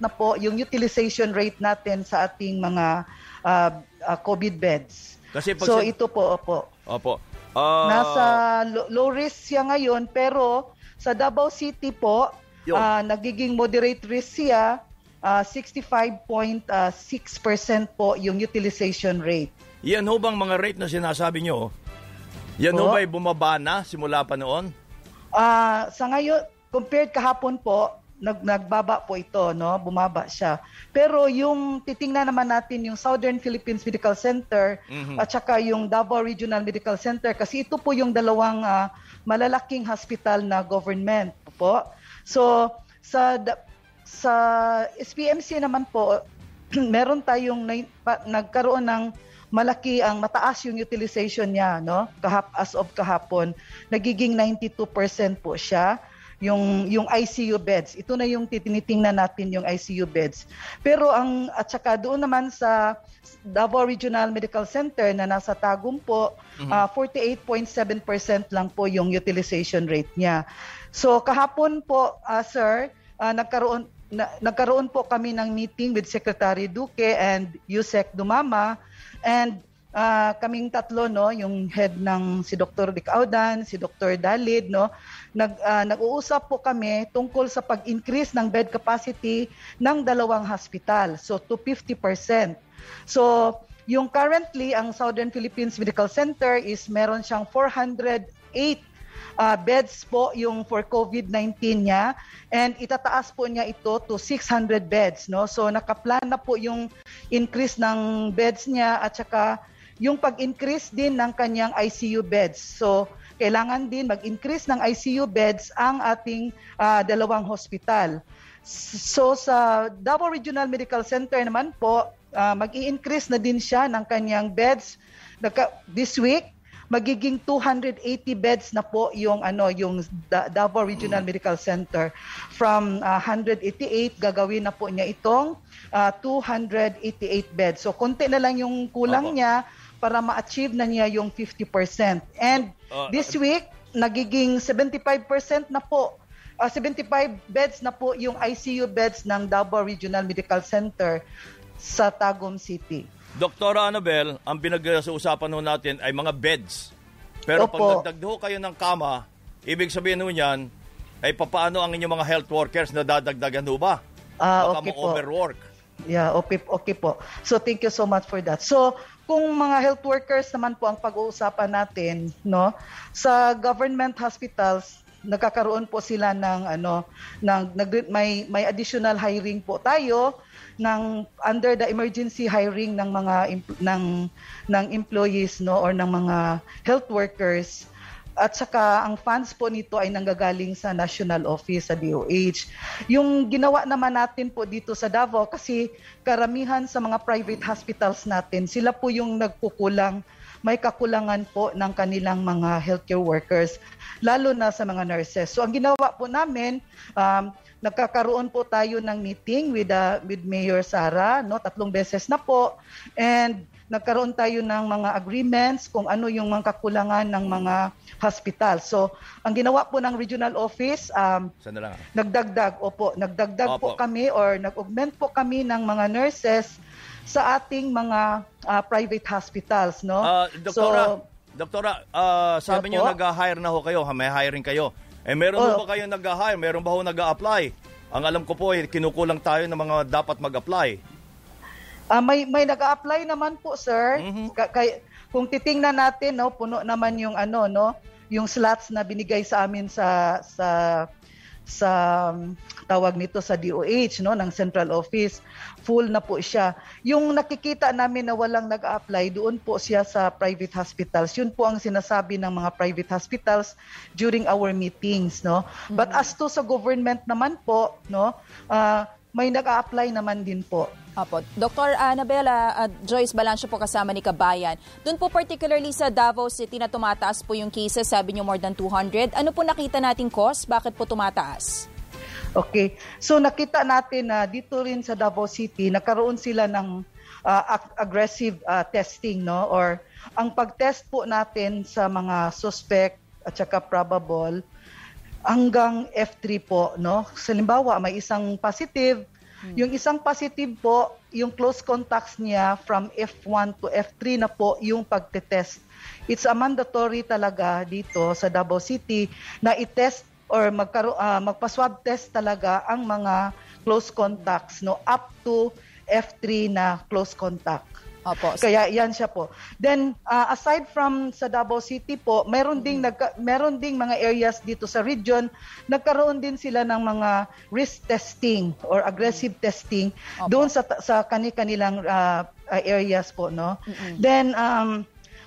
na po yung utilization rate natin sa ating mga ah, ah, COVID beds. Kasi pag so sin- ito po, opo. Opo. Ah, Nasa lo- low risk siya ngayon pero sa Davao City po, ah, nagiging moderate risk siya. ah, 65.6% po yung utilization rate. Yan ho bang mga rate na sinasabi nyo? Yan ho Po? ba'y bumaba na simula pa noon? Ah, sa ngayon, compared kahapon po, nag, nagbaba po ito, no? Bumaba siya. Pero yung titingnan naman natin yung Southern Philippines Medical Center Mhm. at saka yung Davao Regional Medical Center kasi ito po yung dalawang ah, malalaking hospital na government po. So sa sa SPMC naman po [CLEARS THROAT] meron tayong nai- pa- nagkaroon ng malaki ang mataas yung utilization niya no kahap as of kahapon nagiging 92% po siya yung yung ICU beds ito na yung tinitingnan natin yung ICU beds pero ang at saka doon naman sa Davao Regional Medical Center na nasa Tagum po Mhm. ah, 48.7% lang po yung utilization rate niya so kahapon po ah, sir ah, nagkaroon na, nagkaroon po kami ng meeting with Secretary Duque and Yusek Dumama and ah, kaming tatlo no yung head ng si Dr. Rick Audan, si Dr. Dalid no nag ah, nag-uusap po kami tungkol sa pag-increase ng bed capacity ng dalawang hospital. So to 50%. So yung currently ang Southern Philippines Medical Center is meron siyang 408 uh, beds po yung for COVID-19 niya. And itataas po niya ito to 600 beds no? So nakaplan na po yung increase ng beds niya at saka yung pag-increase din ng kanyang ICU beds. So kailangan din mag-increase ng ICU beds ang ating uh, dalawang hospital. So sa Davao Regional Medical Center naman po uh, mag-i-increase na din siya ng kanyang beds. This week magiging 280 beds na po yung ano yung Da- Davao Regional Medical Center. From uh, 188 gagawin na po niya itong uh, 288 beds. So konti na lang yung kulang niya para ma-achieve na niya yung 50% and Uh, this week nagiging 75% na po uh, 75 beds na po yung ICU beds ng Davao Regional Medical Center sa Tagum City Doktora Annabel, ang pinag-uusapan ho natin ay mga beds. Pero Opo. pag nagdagdag ho kayo ng kama, ibig sabihin ho niyan, ay papaano ang inyong mga health workers na dadagdagan ho ba? Ah, Baka okay po. ma-overwork. Yeah, okay, okay po. So thank you so much for that. So kung mga health workers naman po ang pag-uusapan natin, no? Sa government hospitals, nagkakaroon po sila ng ano ng nag, may may additional hiring po tayo ng under the emergency hiring ng mga ng ng employees no or ng mga health workers at saka ang funds po nito ay nanggagaling sa national office sa DOH. Yung ginawa naman natin po dito sa Davao kasi karamihan sa mga private hospitals natin, sila po yung nagkukulang, may kakulangan po ng kanilang mga healthcare workers, lalo na sa mga nurses. So ang ginawa po namin, um, nagkakaroon po tayo ng meeting with uh, with Mayor Sara, no, tatlong beses na po. And nagkaroon tayo ng mga agreements kung ano yung mga kakulangan ng mga hospital. So, ang ginawa po ng regional office, um, lang? nagdagdag, opo, nagdagdag po Opo. kami or nag-augment po kami ng mga nurses sa ating mga ah, private hospitals, no? Ah, doktora, So, doktora, ah, sabi niyo nag-hire na ho kayo, ha? may hiring kayo. Eh meron Oh. ba kayo nag-hire? Meron ba ho nag-apply? Ang alam ko po, eh, kinukulang tayo ng mga dapat mag-apply. Ah, may may nag-apply naman po, sir. Ka- kay- kung titingnan natin, no, puno naman yung ano, no, yung slots na binigay sa amin sa sa sa um, tawag nito sa DOH no ng central office. Full na po siya. Yung nakikita namin na walang nag-apply doon po siya sa private hospitals. Yun po ang sinasabi ng mga private hospitals during our meetings no. But as to sa government naman po no ah, may nag-apply naman din po Apo. Dr. Annabella at Joyce Balancio po kasama ni Kabayan. Doon po particularly sa Davao City na tumataas po yung cases, sabi niyo more than 200. Ano po nakita nating cause? Bakit po tumataas? Okay. So nakita natin na dito rin sa Davao City nagkaroon sila ng ag- aggressive ah, testing no or ang pag-test po natin sa mga suspect at saka probable hanggang F3 po no. Sa Halimbawa may isang positive yung isang positive po, yung close contacts niya from F1 to F3 na po yung pagtetest. It's a mandatory talaga dito sa Davao City na i-test or magkaro ah, magpa-swab test talaga ang mga close contacts no up to F3 na close contact. Opo. Kaya yan siya po. Then uh, aside from sa Davao City po, meron ding nagka, meron ding mga areas dito sa region nagkaroon din sila ng mga risk testing or aggressive testing doon sa sa kani-kanilang uh, areas po no. Then um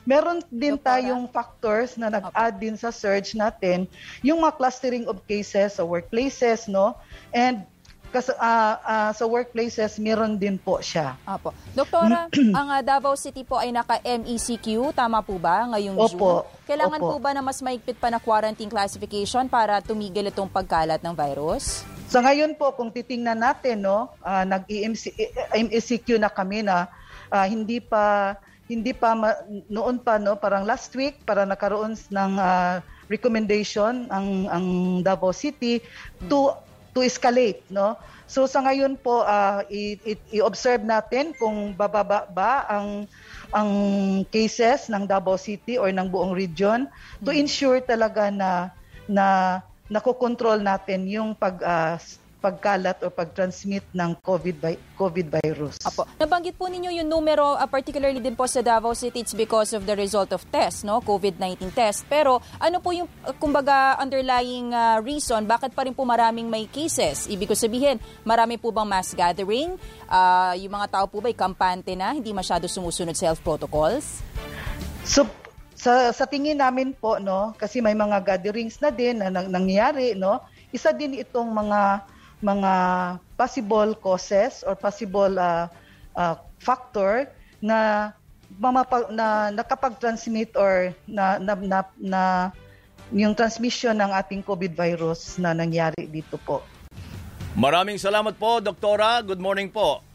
Meron din tayong factors na nag-add din sa surge natin, yung mga clustering of cases sa workplaces, no? And kas, uh, uh, sa workplaces, meron din po siya. Apo. Doktora, [CLEARS THROAT] ang uh, Davao City po ay naka-MECQ, tama po ba, ngayong Opo. June? Kailangan Opo. po ba na mas maigpit pa na quarantine classification para tumigil itong pagkalat ng virus? Sa ngayon po, kung titingnan natin, no, uh, nag-MECQ na kami na uh, hindi pa hindi pa ma- noon pa no parang last week para nakaroon ng uh, recommendation ang ang Davao City to to escalate no? So sa ngayon po uh, i-observe natin kung bababa ba ang ang cases ng Davao City or ng buong region to ensure talaga na na nakokontrol natin yung pag uh, pagkalat o pag-transmit ng COVID, vi- COVID virus. Apo. Nabanggit po ninyo yung numero, uh, particularly din po sa Davao City, it's because of the result of test, no? COVID-19 test. Pero ano po yung, uh, kumbaga, underlying uh, reason, bakit pa rin po maraming may cases? Ibig ko sabihin, marami po bang mass gathering? Uh, yung mga tao po ba kampante na, hindi masyado sumusunod sa health protocols? So, sa, sa tingin namin po, no, kasi may mga gatherings na din na nang, nangyayari, no, isa din itong mga mga possible causes or possible uh, uh, factor na mamapa, na nakapag-transmit or na, na, na, na yung transmission ng ating COVID virus na nangyari dito po. Maraming salamat po, Doktora. Good morning po.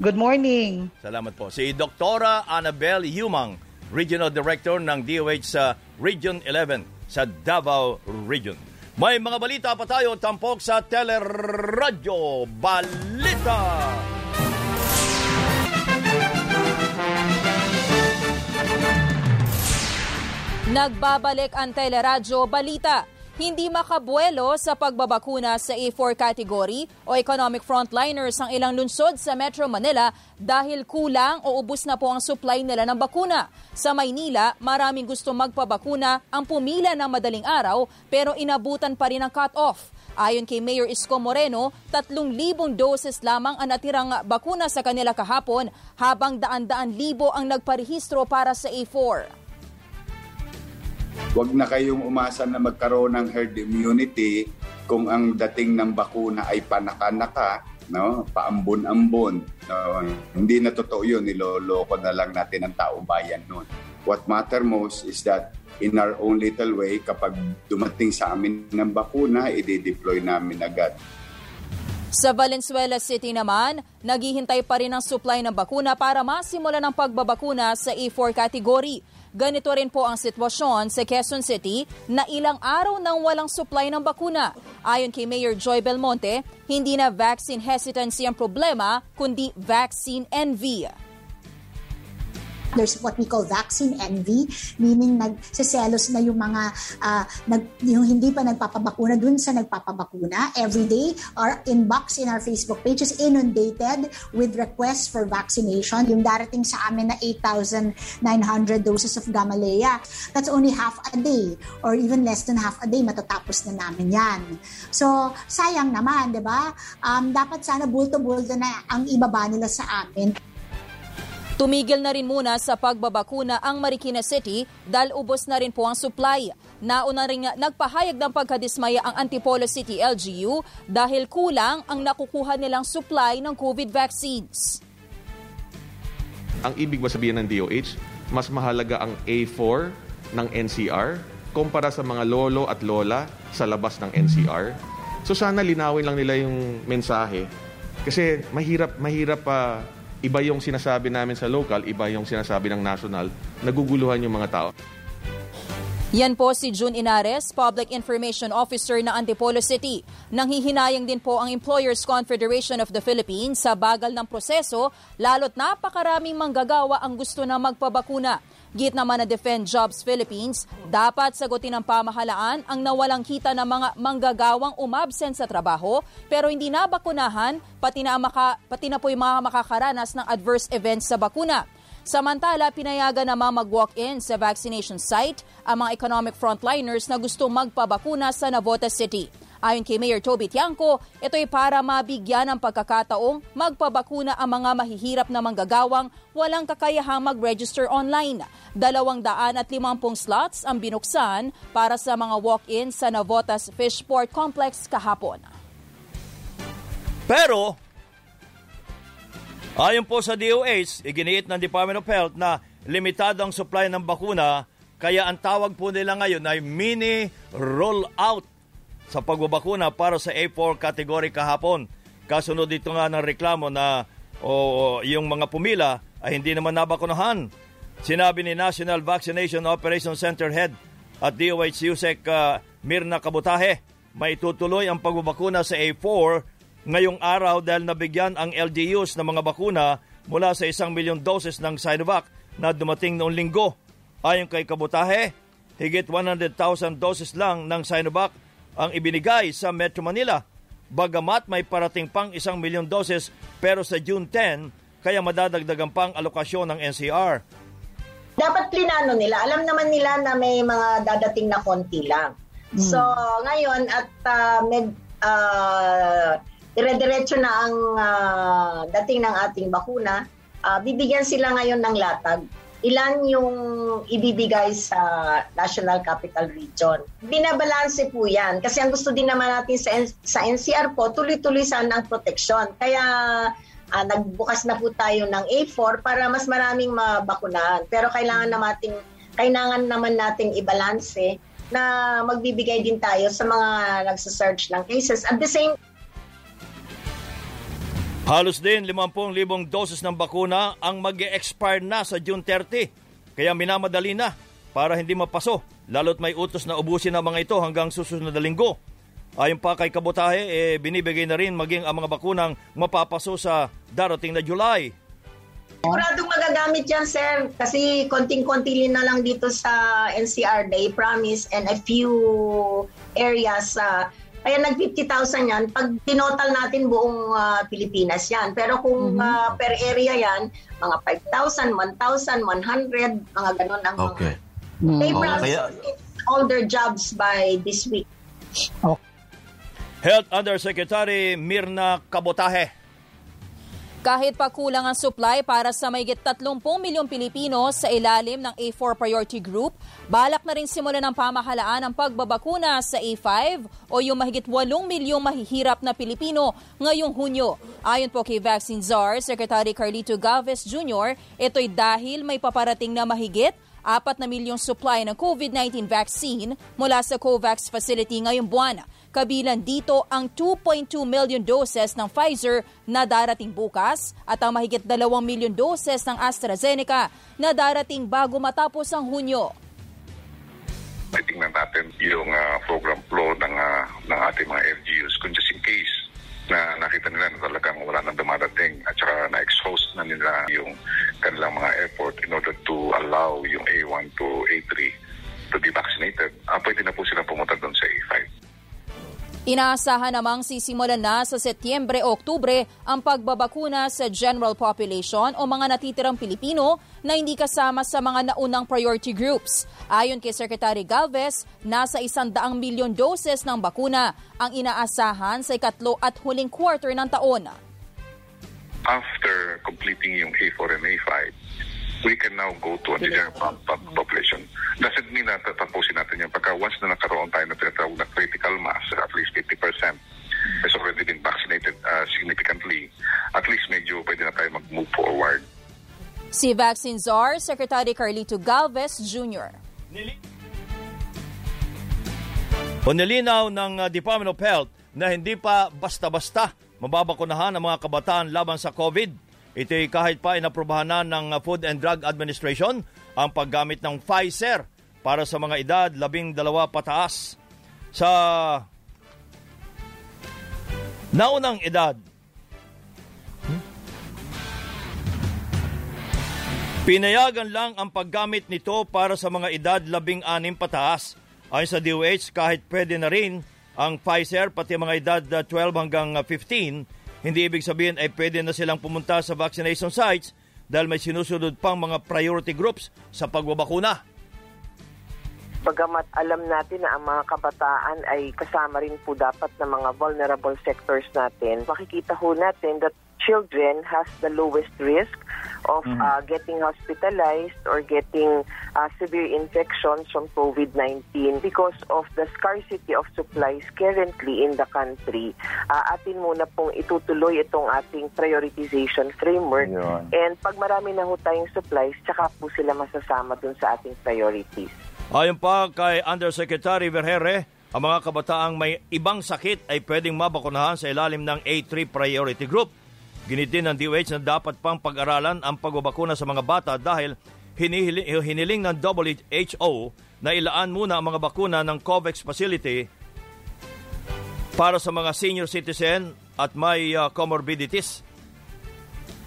Good morning. Salamat po. Si Doktora Annabel Yumang, Regional Director ng DOH sa Region 11 sa Davao Region. May mga balita pa tayo tampok sa Teleradyo Balita. Nagbabalik ang Teleradyo Balita. Hindi makabuelo sa pagbabakuna sa A4 category o economic frontliners ang ilang lungsod sa Metro Manila dahil kulang o ubos na po ang supply nila ng bakuna. Sa Maynila, maraming gusto magpabakuna ang pumila ng madaling araw pero inabutan pa rin ang cut-off. Ayon kay Mayor Isko Moreno, 3,000 doses lamang ang natirang bakuna sa kanila kahapon habang daan-daan libo ang nagparehistro para sa A4. Huwag na kayong umasa na magkaroon ng herd immunity kung ang dating ng bakuna ay panaka-naka, no? paambon-ambon. No? Hindi na totoo yun, niloloko na lang natin ang taong bayan noon. What matter most is that in our own little way, kapag dumating sa amin ng bakuna, i-deploy namin agad. Sa Valenzuela City naman, naghihintay pa rin ang supply ng bakuna para masimula ng pagbabakuna sa A4 category. Ganito rin po ang sitwasyon sa Quezon City na ilang araw nang walang supply ng bakuna. Ayon kay Mayor Joy Belmonte, hindi na vaccine hesitancy ang problema, kundi vaccine envy. There's what we call vaccine envy, meaning nagseselos na yung mga uh, nag, yung hindi pa nagpapabakuna dun sa nagpapabakuna. Every day, our inbox in our Facebook page is inundated with requests for vaccination. Yung darating sa amin na 8,900 doses of Gamaleya, that's only half a day or even less than half a day, matatapos na namin yan. So, sayang naman, di ba? Um, dapat sana bulto-bulto na ang ibaba nila sa amin. Tumigil na rin muna sa pagbabakuna ang Marikina City dahil ubos na rin po ang supply. Nauna rin nagpahayag ng pagkadismaya ang Antipolo City LGU dahil kulang ang nakukuha nilang supply ng COVID vaccines. Ang ibig ba sabihin ng DOH, mas mahalaga ang A4 ng NCR kumpara sa mga lolo at lola sa labas ng NCR. So sana linawin lang nila yung mensahe kasi mahirap mahirap pa uh, iba yung sinasabi namin sa local, iba yung sinasabi ng national, naguguluhan yung mga tao. Yan po si June Inares, Public Information Officer ng Antipolo City. Nanghihinayang din po ang Employers Confederation of the Philippines sa bagal ng proseso, lalo't napakaraming manggagawa ang gusto na magpabakuna. Git naman na Defend Jobs Philippines, dapat sagutin ng pamahalaan ang nawalang kita ng mga manggagawang umabsent sa trabaho pero hindi nabakunahan pati na, maka, pati na po yung mga makakaranas ng adverse events sa bakuna. Samantala, pinayagan naman mag-walk-in sa vaccination site ang mga economic frontliners na gusto magpabakuna sa Navotas City. Ayon kay Mayor Toby Tiangco, ito'y para mabigyan ng pagkakataong magpabakuna ang mga mahihirap na manggagawang walang kakayahang mag-register online. Dalawang daan at limampung slots ang binuksan para sa mga walk-in sa Navotas Fishport Complex kahapon. Pero, ayon po sa DOH, iginiit ng Department of Health na limitado ang supply ng bakuna kaya ang tawag po nila ngayon ay mini rollout sa pagbabakuna para sa A4 category kahapon. Kasunod dito nga ng reklamo na o, yung mga pumila ay hindi naman nabakunahan. Sinabi ni National Vaccination Operation Center Head at DOH USEC uh, Mirna Kabutahe, may tutuloy ang pagbabakuna sa A4 ngayong araw dahil nabigyan ang LGUs ng mga bakuna mula sa isang milyon doses ng Sinovac na dumating noong linggo. Ayon kay Kabutahe, higit 100,000 doses lang ng Sinovac ang ibinigay sa Metro Manila. Bagamat may parating pang isang milyon doses pero sa June 10, kaya madadagdagan pang alokasyon ng NCR. Dapat plinano nila. Alam naman nila na may mga dadating na konti lang. Hmm. So, ngayon at uh, med, uh, dire-diretso na ang uh, dating ng ating bakuna, uh, bibigyan sila ngayon ng latag ilan yung ibibigay sa National Capital Region. Binabalanse po yan kasi ang gusto din naman natin sa, sa NCR po, tuloy-tuloy sana ang proteksyon. Kaya uh, nagbukas na po tayo ng A4 para mas maraming mabakunahan. Pero kailangan natin kailangan naman nating ibalanse na magbibigay din tayo sa mga nagsa-search ng cases. At the same Halos din 50,000 doses ng bakuna ang mag expire na sa June 30. Kaya minamadali na para hindi mapaso, lalo't may utos na ubusin ang mga ito hanggang susunod na linggo. Ayon pa kay Kabutahe, eh, binibigay na rin maging ang mga bakunang mapapaso sa darating na July. Siguradong magagamit yan, sir. Kasi konting-konti na lang dito sa NCR. They promise and a few areas uh, kaya nag 50,000 yan. Pag tinotal natin buong uh, Pilipinas yan. Pero kung mm-hmm. uh, per area yan, mga 5,000, 1,000, 100, mga ganun ang okay. mga. They mm-hmm. okay. all their jobs by this week. Okay. Health Undersecretary Mirna Kabotahe kahit pa kulang ang supply para sa mayigit 30 milyong Pilipino sa ilalim ng A4 Priority Group, balak na rin simulan ng pamahalaan ang pagbabakuna sa A5 o yung mahigit 8 milyong mahihirap na Pilipino ngayong Hunyo. Ayon po kay Vaccine Czar, Secretary Carlito Galvez Jr., ito'y dahil may paparating na mahigit apat na milyong supply ng COVID-19 vaccine mula sa COVAX facility ngayong buwan. Kabilan dito ang 2.2 million doses ng Pfizer na darating bukas at ang mahigit 2 milyon doses ng AstraZeneca na darating bago matapos ang Hunyo. Titingnan natin yung uh, program flow ng, uh, ng ating mga LGUs kung just in case na nakita nila na talagang wala nang dumadating at saka na-exhaust na nila yung kanilang mga effort in order to allow yung A1 to A3 to be vaccinated, uh, pwede na po silang pumunta doon sa A5. Inaasahan namang sisimulan na sa Setyembre o Oktubre ang pagbabakuna sa general population o mga natitirang Pilipino na hindi kasama sa mga naunang priority groups. Ayon kay Secretary Galvez, nasa isandaang milyon doses ng bakuna ang inaasahan sa ikatlo at huling quarter ng taon. After completing yung A4 and A5, we can now go to a general population. Doesn't mean na tatapusin natin yung pagka once na nakaroon tayo ng tinatawag na critical mass, at least 50% has already been vaccinated uh, significantly, at least medyo pwede na tayo mag-move forward. Si Vaccine Czar, Secretary Carlito Galvez Jr. O nilinaw ng uh, Department of Health na hindi pa basta-basta mababakunahan ang mga kabataan laban sa COVID Ito'y kahit pa inaprubahan na ng Food and Drug Administration ang paggamit ng Pfizer para sa mga edad labing dalawa pataas. Sa naunang edad, Pinayagan lang ang paggamit nito para sa mga edad labing anim pataas. Ayon sa DOH, kahit pwede na rin ang Pfizer pati mga edad 12 hanggang 15 hindi ibig sabihin ay pwede na silang pumunta sa vaccination sites dahil may sinusunod pang mga priority groups sa pagbabakuna. Bagamat alam natin na ang mga kabataan ay kasama rin po dapat ng mga vulnerable sectors natin, makikita ho natin that children has the lowest risk of Mhm. uh, getting hospitalized or getting uh, severe infections from COVID-19 because of the scarcity of supplies currently in the country. Uh, atin muna pong itutuloy itong ating prioritization framework. Yun. And pag marami na ho tayong supplies, tsaka po sila masasama dun sa ating priorities. Ayon pa kay Undersecretary Vergere, ang mga kabataang may ibang sakit ay pwedeng mabakunahan sa ilalim ng A3 priority group. Ginit din ng DOH na dapat pang pag-aralan ang pagbabakuna sa mga bata dahil hinihili- hiniling ng WHO na ilaan muna ang mga bakuna ng COVAX facility para sa mga senior citizen at may uh, comorbidities.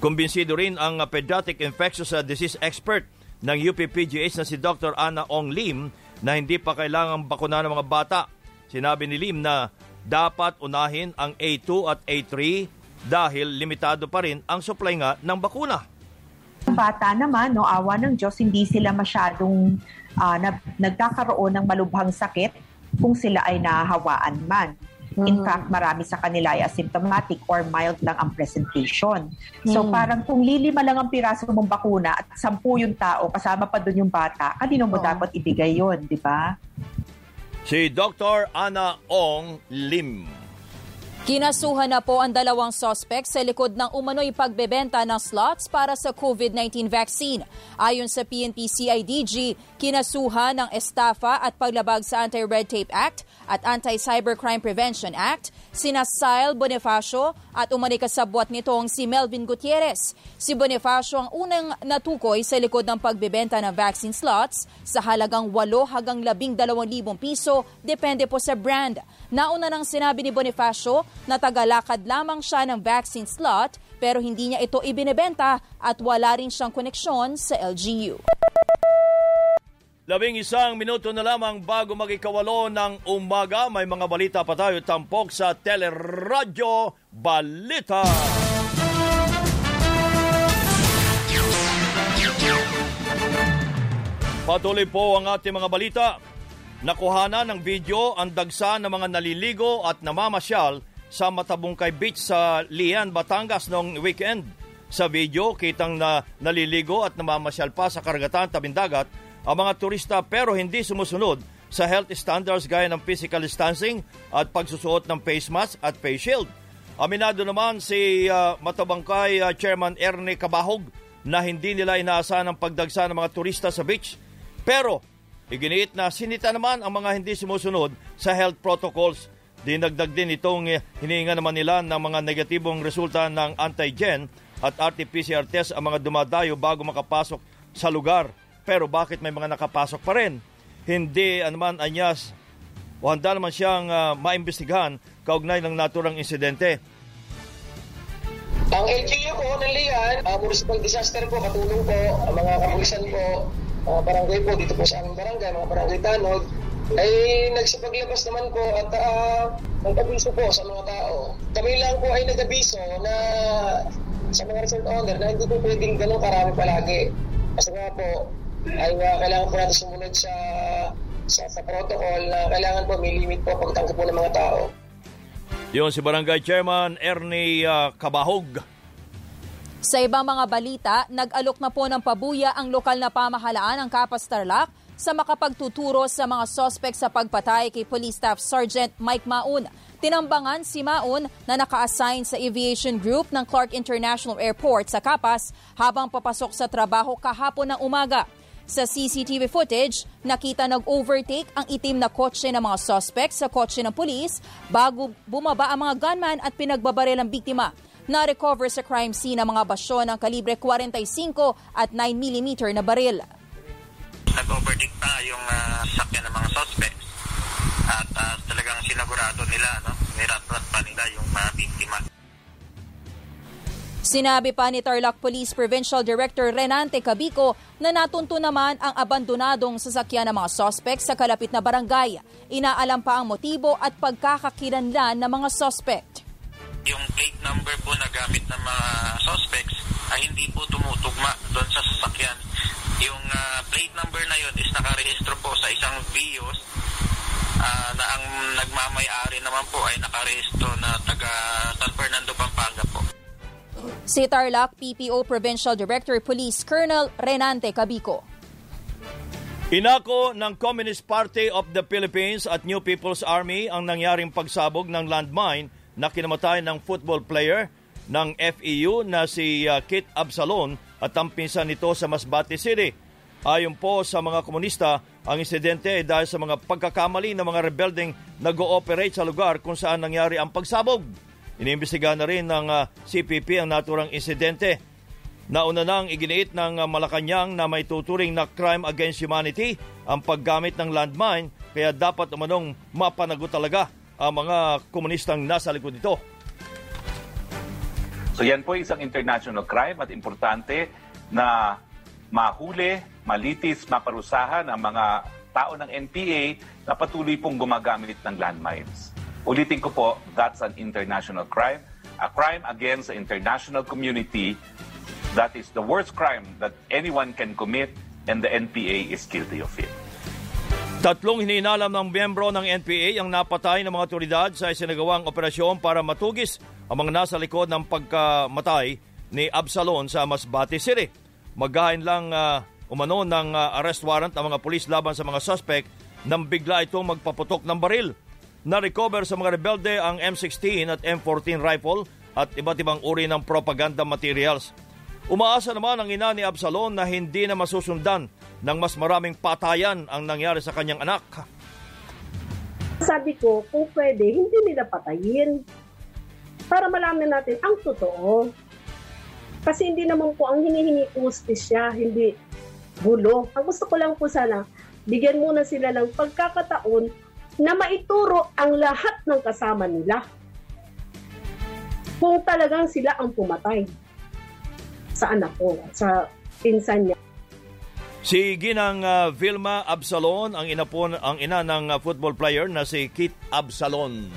Kumbinsido rin ang uh, pediatric infectious uh, disease expert ng UPPGH na si Dr. Anna Ong Lim na hindi pa kailangang bakuna ng mga bata. Sinabi ni Lim na dapat unahin ang A2 at A3 dahil limitado pa rin ang supply nga ng bakuna. bata naman, no, awa ng Diyos, hindi sila masyadong nag- nagkakaroon ng malubhang sakit kung sila ay nahawaan man. In Mm. fact, marami sa kanila ay asymptomatic or mild lang ang presentation. So Mm. parang kung lilima lang ang piraso mong bakuna at sampu yung tao, kasama pa doon yung bata, kanino mo dapat ibigay yon, di ba? Si Dr. Anna Ong Lim. Kinasuhan na po ang dalawang suspect sa likod ng umano'y pagbebenta ng slots para sa COVID-19 vaccine. Ayon sa PNP CIDG, kinasuhan ng estafa at paglabag sa Anti-Red Tape Act at Anti-Cybercrime Prevention Act, sina Sile Bonifacio at umani kasabwat nitong si Melvin Gutierrez. Si Bonifacio ang unang natukoy sa likod ng pagbebenta ng vaccine slots sa halagang 8 hanggang 12,000 piso, depende po sa brand. Nauna nang sinabi ni Bonifacio na tagalakad lamang siya ng vaccine slot pero hindi niya ito ibinebenta at wala rin siyang koneksyon sa LGU. Labing isang minuto na lamang bago magikawalo ng umaga, may mga balita pa tayo tampok sa Teleradyo Balita. Patuloy po ang ating mga balita. Nakuhana ng video ang dagsa ng mga naliligo at namamasyal sa Matabungkay Beach sa Lian, Batangas noong weekend. Sa video, kitang na naliligo at namamasyal pa sa karagatan tabing dagat ang mga turista pero hindi sumusunod sa health standards gaya ng physical distancing at pagsusuot ng face mask at face shield. Aminado naman si uh, Matabangkay uh, Chairman Ernie Kabahog na hindi nila inaasahan ang pagdagsa ng mga turista sa beach. Pero iginiit na sinita naman ang mga hindi sumusunod sa health protocols. Dinagdag din itong eh, hinihinga naman nila ng mga negatibong resulta ng antigen at RT-PCR test ang mga dumadayo bago makapasok sa lugar. Pero bakit may mga nakapasok pa rin? Hindi naman anyas o handa naman siyang uh, maimbestigahan kaugnay ng naturang insidente. Ang LGU po ng Lian, uh, municipal disaster po, katulong po, ang mga kapulisan po, uh, barangay po, dito po sa aming barangay, mga barangay tanod, ay nagsipaglabas naman po at uh, nag-abiso po sa mga tao. Kami lang po ay nag-abiso na sa mga resort owner na hindi po pwedeng ganun karami palagi. Kasi nga po, ay uh, kailangan po natin sumunod sa, sa, sa protocol na kailangan po may limit po pagtangka po ng mga tao. Yun si Barangay Chairman Ernie uh, Kabahog. Sa ibang mga balita, nag-alok na po ng pabuya ang lokal na pamahalaan ng Kapas Tarlac sa makapagtuturo sa mga sospek sa pagpatay kay Police Staff Sergeant Mike Maun. Tinambangan si Maun na naka-assign sa aviation group ng Clark International Airport sa Kapas habang papasok sa trabaho kahapon ng umaga. Sa CCTV footage, nakita nag-overtake ang itim na kotse ng mga suspect sa kotse ng pulis bago bumaba ang mga gunman at pinagbabaril ang biktima. Na-recover sa crime scene ang mga basyon ng kalibre 45 at 9mm na baril. Nag-overtake pa yung uh, sakyan ng mga suspects at uh, talagang sinagurado nila, no? niratrat pa nila yung mga biktima. Sinabi pa ni Tarlac Police Provincial Director Renante Cabico na natunto naman ang abandonadong sasakyan ng mga sospek sa kalapit na barangay. Inaalam pa ang motibo at pagkakakilanlan ng mga sospek. Yung plate number po na gamit ng mga suspects ay hindi po tumutugma doon sa sasakyan. Yung ah, plate number na yun is nakarehistro po sa isang BIOS ah, na ang nagmamayari naman po ay nakarehistro na taga San Fernando, Pampanga po. Si Tarlac PPO Provincial Director Police Colonel Renante Cabico. Inako ng Communist Party of the Philippines at New People's Army ang nangyaring pagsabog ng landmine na kinamatay ng football player ng FEU na si uh, Kit Absalon at ang pinsan nito sa Masbate City. Ayon po sa mga komunista, ang insidente ay dahil sa mga pagkakamali ng mga rebelding nag-ooperate sa lugar kung saan nangyari ang pagsabog. Iniimbestigahan na rin ng uh, CPP ang naturang insidente. Nauna nang iginiit ng uh, Malacanang na may tuturing na crime against humanity ang paggamit ng landmine kaya dapat umanong mapanagot talaga ang mga komunistang nasa likod nito. So yan po isang international crime at importante na mahuli, malitis, maparusahan ang mga tao ng NPA na patuloy pong gumagamit ng landmines. Ulitin ko po, that's an international crime, a crime against the international community that is the worst crime that anyone can commit and the NPA is guilty of it. Tatlong hininalam ng miyembro ng NPA ang napatay ng mga otoridad sa isinagawang operasyon para matugis ang mga nasa likod ng pagkamatay ni Absalon sa Masbate City. Maghain lang uh, umano ng uh, arrest warrant ang mga pulis laban sa mga suspect nang bigla itong magpaputok ng baril. Na-recover sa mga rebelde ang M16 at M14 rifle at iba't ibang uri ng propaganda materials. Umaasa naman ang ina ni Absalon na hindi na masusundan ng mas maraming patayan ang nangyari sa kanyang anak. Sabi ko, kung pwede, hindi nila patayin. Para malaman natin ang totoo. Kasi hindi naman po ang hinihingi hustisya, hindi gulo. Ang gusto ko lang po sana, bigyan muna sila ng pagkakataon na maituro ang lahat ng kasama nila. Kung talagang sila ang pumatay sa anak ko, sa pinsan niya. Si Ginang uh, Vilma Absalon ang ina po ang ina ng uh, football player na si Kit Absalon.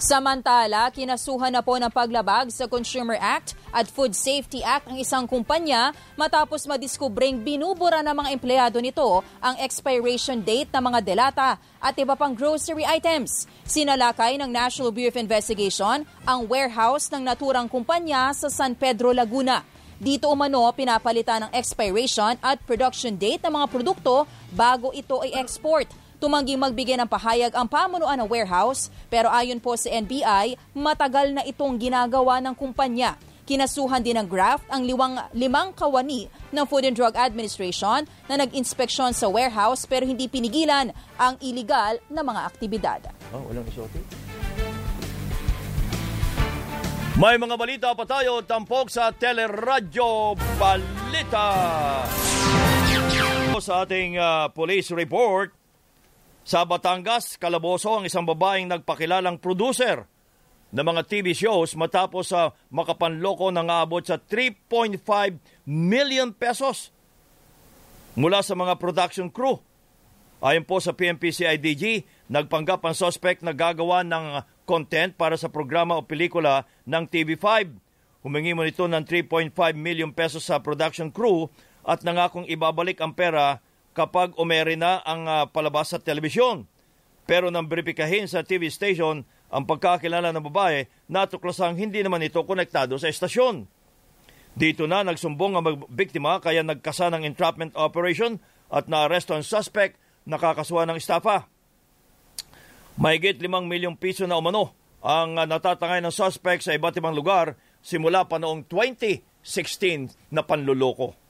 Samantala, kinasuhan na po ng paglabag sa Consumer Act at Food Safety Act ang isang kumpanya matapos madiskubring binubura ng mga empleyado nito ang expiration date ng mga delata at iba pang grocery items. Sinalakay ng National Bureau of Investigation ang warehouse ng naturang kumpanya sa San Pedro, Laguna. Dito umano pinapalitan ng expiration at production date ng mga produkto bago ito ay export. Tumangging magbigay ng pahayag ang pamunuan ng warehouse pero ayon po sa NBI, matagal na itong ginagawa ng kumpanya. Kinasuhan din ng graft ang liwang, limang kawani ng Food and Drug Administration na nag-inspeksyon sa warehouse pero hindi pinigilan ang iligal na mga aktibidad. Oh, walang isote? May mga balita pa tayo tampok sa Teleradyo Balita. Sa ating uh, police report, sa Batangas, kalaboso ang isang babaeng nagpakilalang producer ng mga TV shows matapos sa makapanloko ng aabot sa 3.5 million pesos mula sa mga production crew. Ayon po sa PMPCIDG, nagpanggap ang suspect na gagawa ng content para sa programa o pelikula ng TV5. Humingi mo nito ng 3.5 million pesos sa production crew at nangakong ibabalik ang pera kapag umere na ang uh, palabas sa telebisyon. Pero nang beripikahin sa TV station ang pagkakilala ng babae, natuklasang hindi naman ito konektado sa estasyon. Dito na nagsumbong ang biktima kaya nagkasa ng entrapment operation at naaresto ang suspect nakakasuha ng estafa. Mahigit 5 milyong piso na umano ang natatangay ng suspect sa iba't ibang lugar simula pa noong 2016 na panluloko.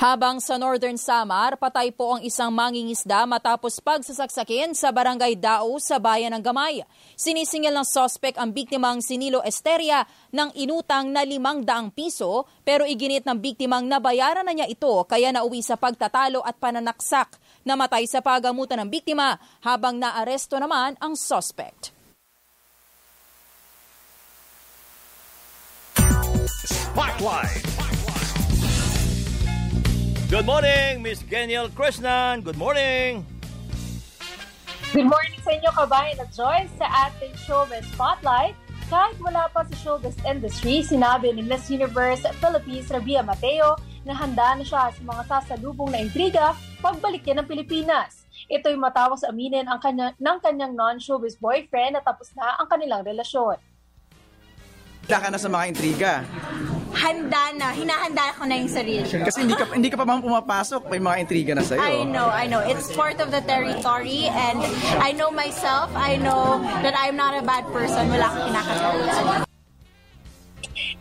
Habang sa Northern Samar, patay po ang isang mangingisda matapos pagsasaksakin sa barangay Dao sa bayan ng Gamay. Sinisingil ng sospek ang biktimang Sinilo Esteria ng inutang na limang daang piso pero iginit ng biktimang nabayaran na niya ito kaya nauwi sa pagtatalo at pananaksak. Namatay sa pagamutan ng biktima habang naaresto naman ang suspect. Spotlight. Good morning, Miss Geniel Krishnan. Good morning. Good morning sa inyo, kabayan at Joyce, sa ating show with Spotlight. Kahit wala pa sa showbiz industry, sinabi ni Miss Universe Philippines Rabia Mateo na handa na siya sa mga sasalubong na intriga pagbalik niya ng Pilipinas. Ito'y matapos aminin ang kanya, ng kanyang non-showbiz boyfriend na tapos na ang kanilang relasyon. Handa ka na sa mga intriga. Handa na. Hinahanda ko na yung sarili ko. Kasi hindi ka, hindi ka pa bang pumapasok, may mga intriga na sa'yo. I know, I know. It's part of the territory and I know myself. I know that I'm not a bad person. Wala akong kinakatakutan.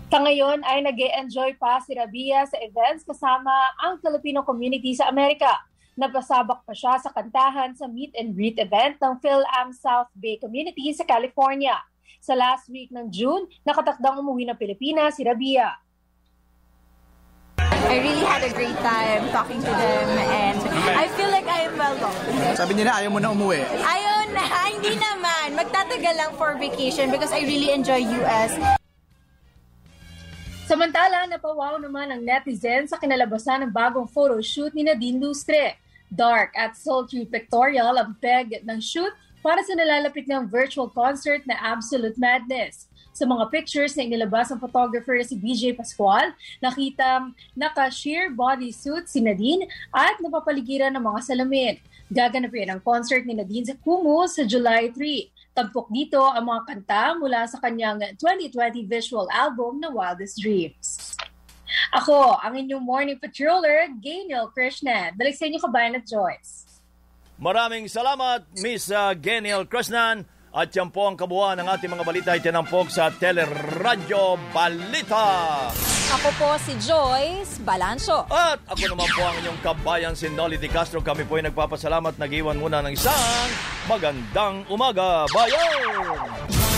Sa ngayon ay nag enjoy pa si Rabia sa events kasama ang Filipino community sa Amerika. Napasabak pa siya sa kantahan sa meet and greet event ng PhilAm South Bay Community sa California. Sa last week ng June, nakatakdang umuwi ng Pilipinas si Rabia. I really had a great time talking to them and I feel like I am well loved. Sabi nila ayaw mo na umuwi. Ayun na, [LAUGHS] hindi naman. Magtatagal lang for vacation because I really enjoy US. Samantala, napawaw naman ang netizens sa kinalabasan ng bagong photoshoot ni Nadine Lustre. Dark at sultry pictorial ang peg ng shoot para sa nalalapit ng virtual concert na Absolute Madness. Sa mga pictures na inilabas ng photographer si BJ Pascual, nakita naka-sheer bodysuit si Nadine at napapaligiran ng mga salamin. Gaganapin ang concert ni Nadine sa Kumu sa July 3. Tagpok dito ang mga kanta mula sa kanyang 2020 visual album na Wildest Dreams. Ako, ang inyong morning patroller, Gaynel Krishnan. Balik sa inyo kabayan at Joyce. Maraming salamat, Miss uh, Geniel Krishnan. At yan po ang kabuuan ng ating mga balita ay tinampok sa Teleradyo Balita. Ako po si Joyce Balancho. At ako naman po ang inyong kabayan si Nolly Di Castro. Kami po ay nagpapasalamat. Nag-iwan muna ng isang magandang umaga. Bayan!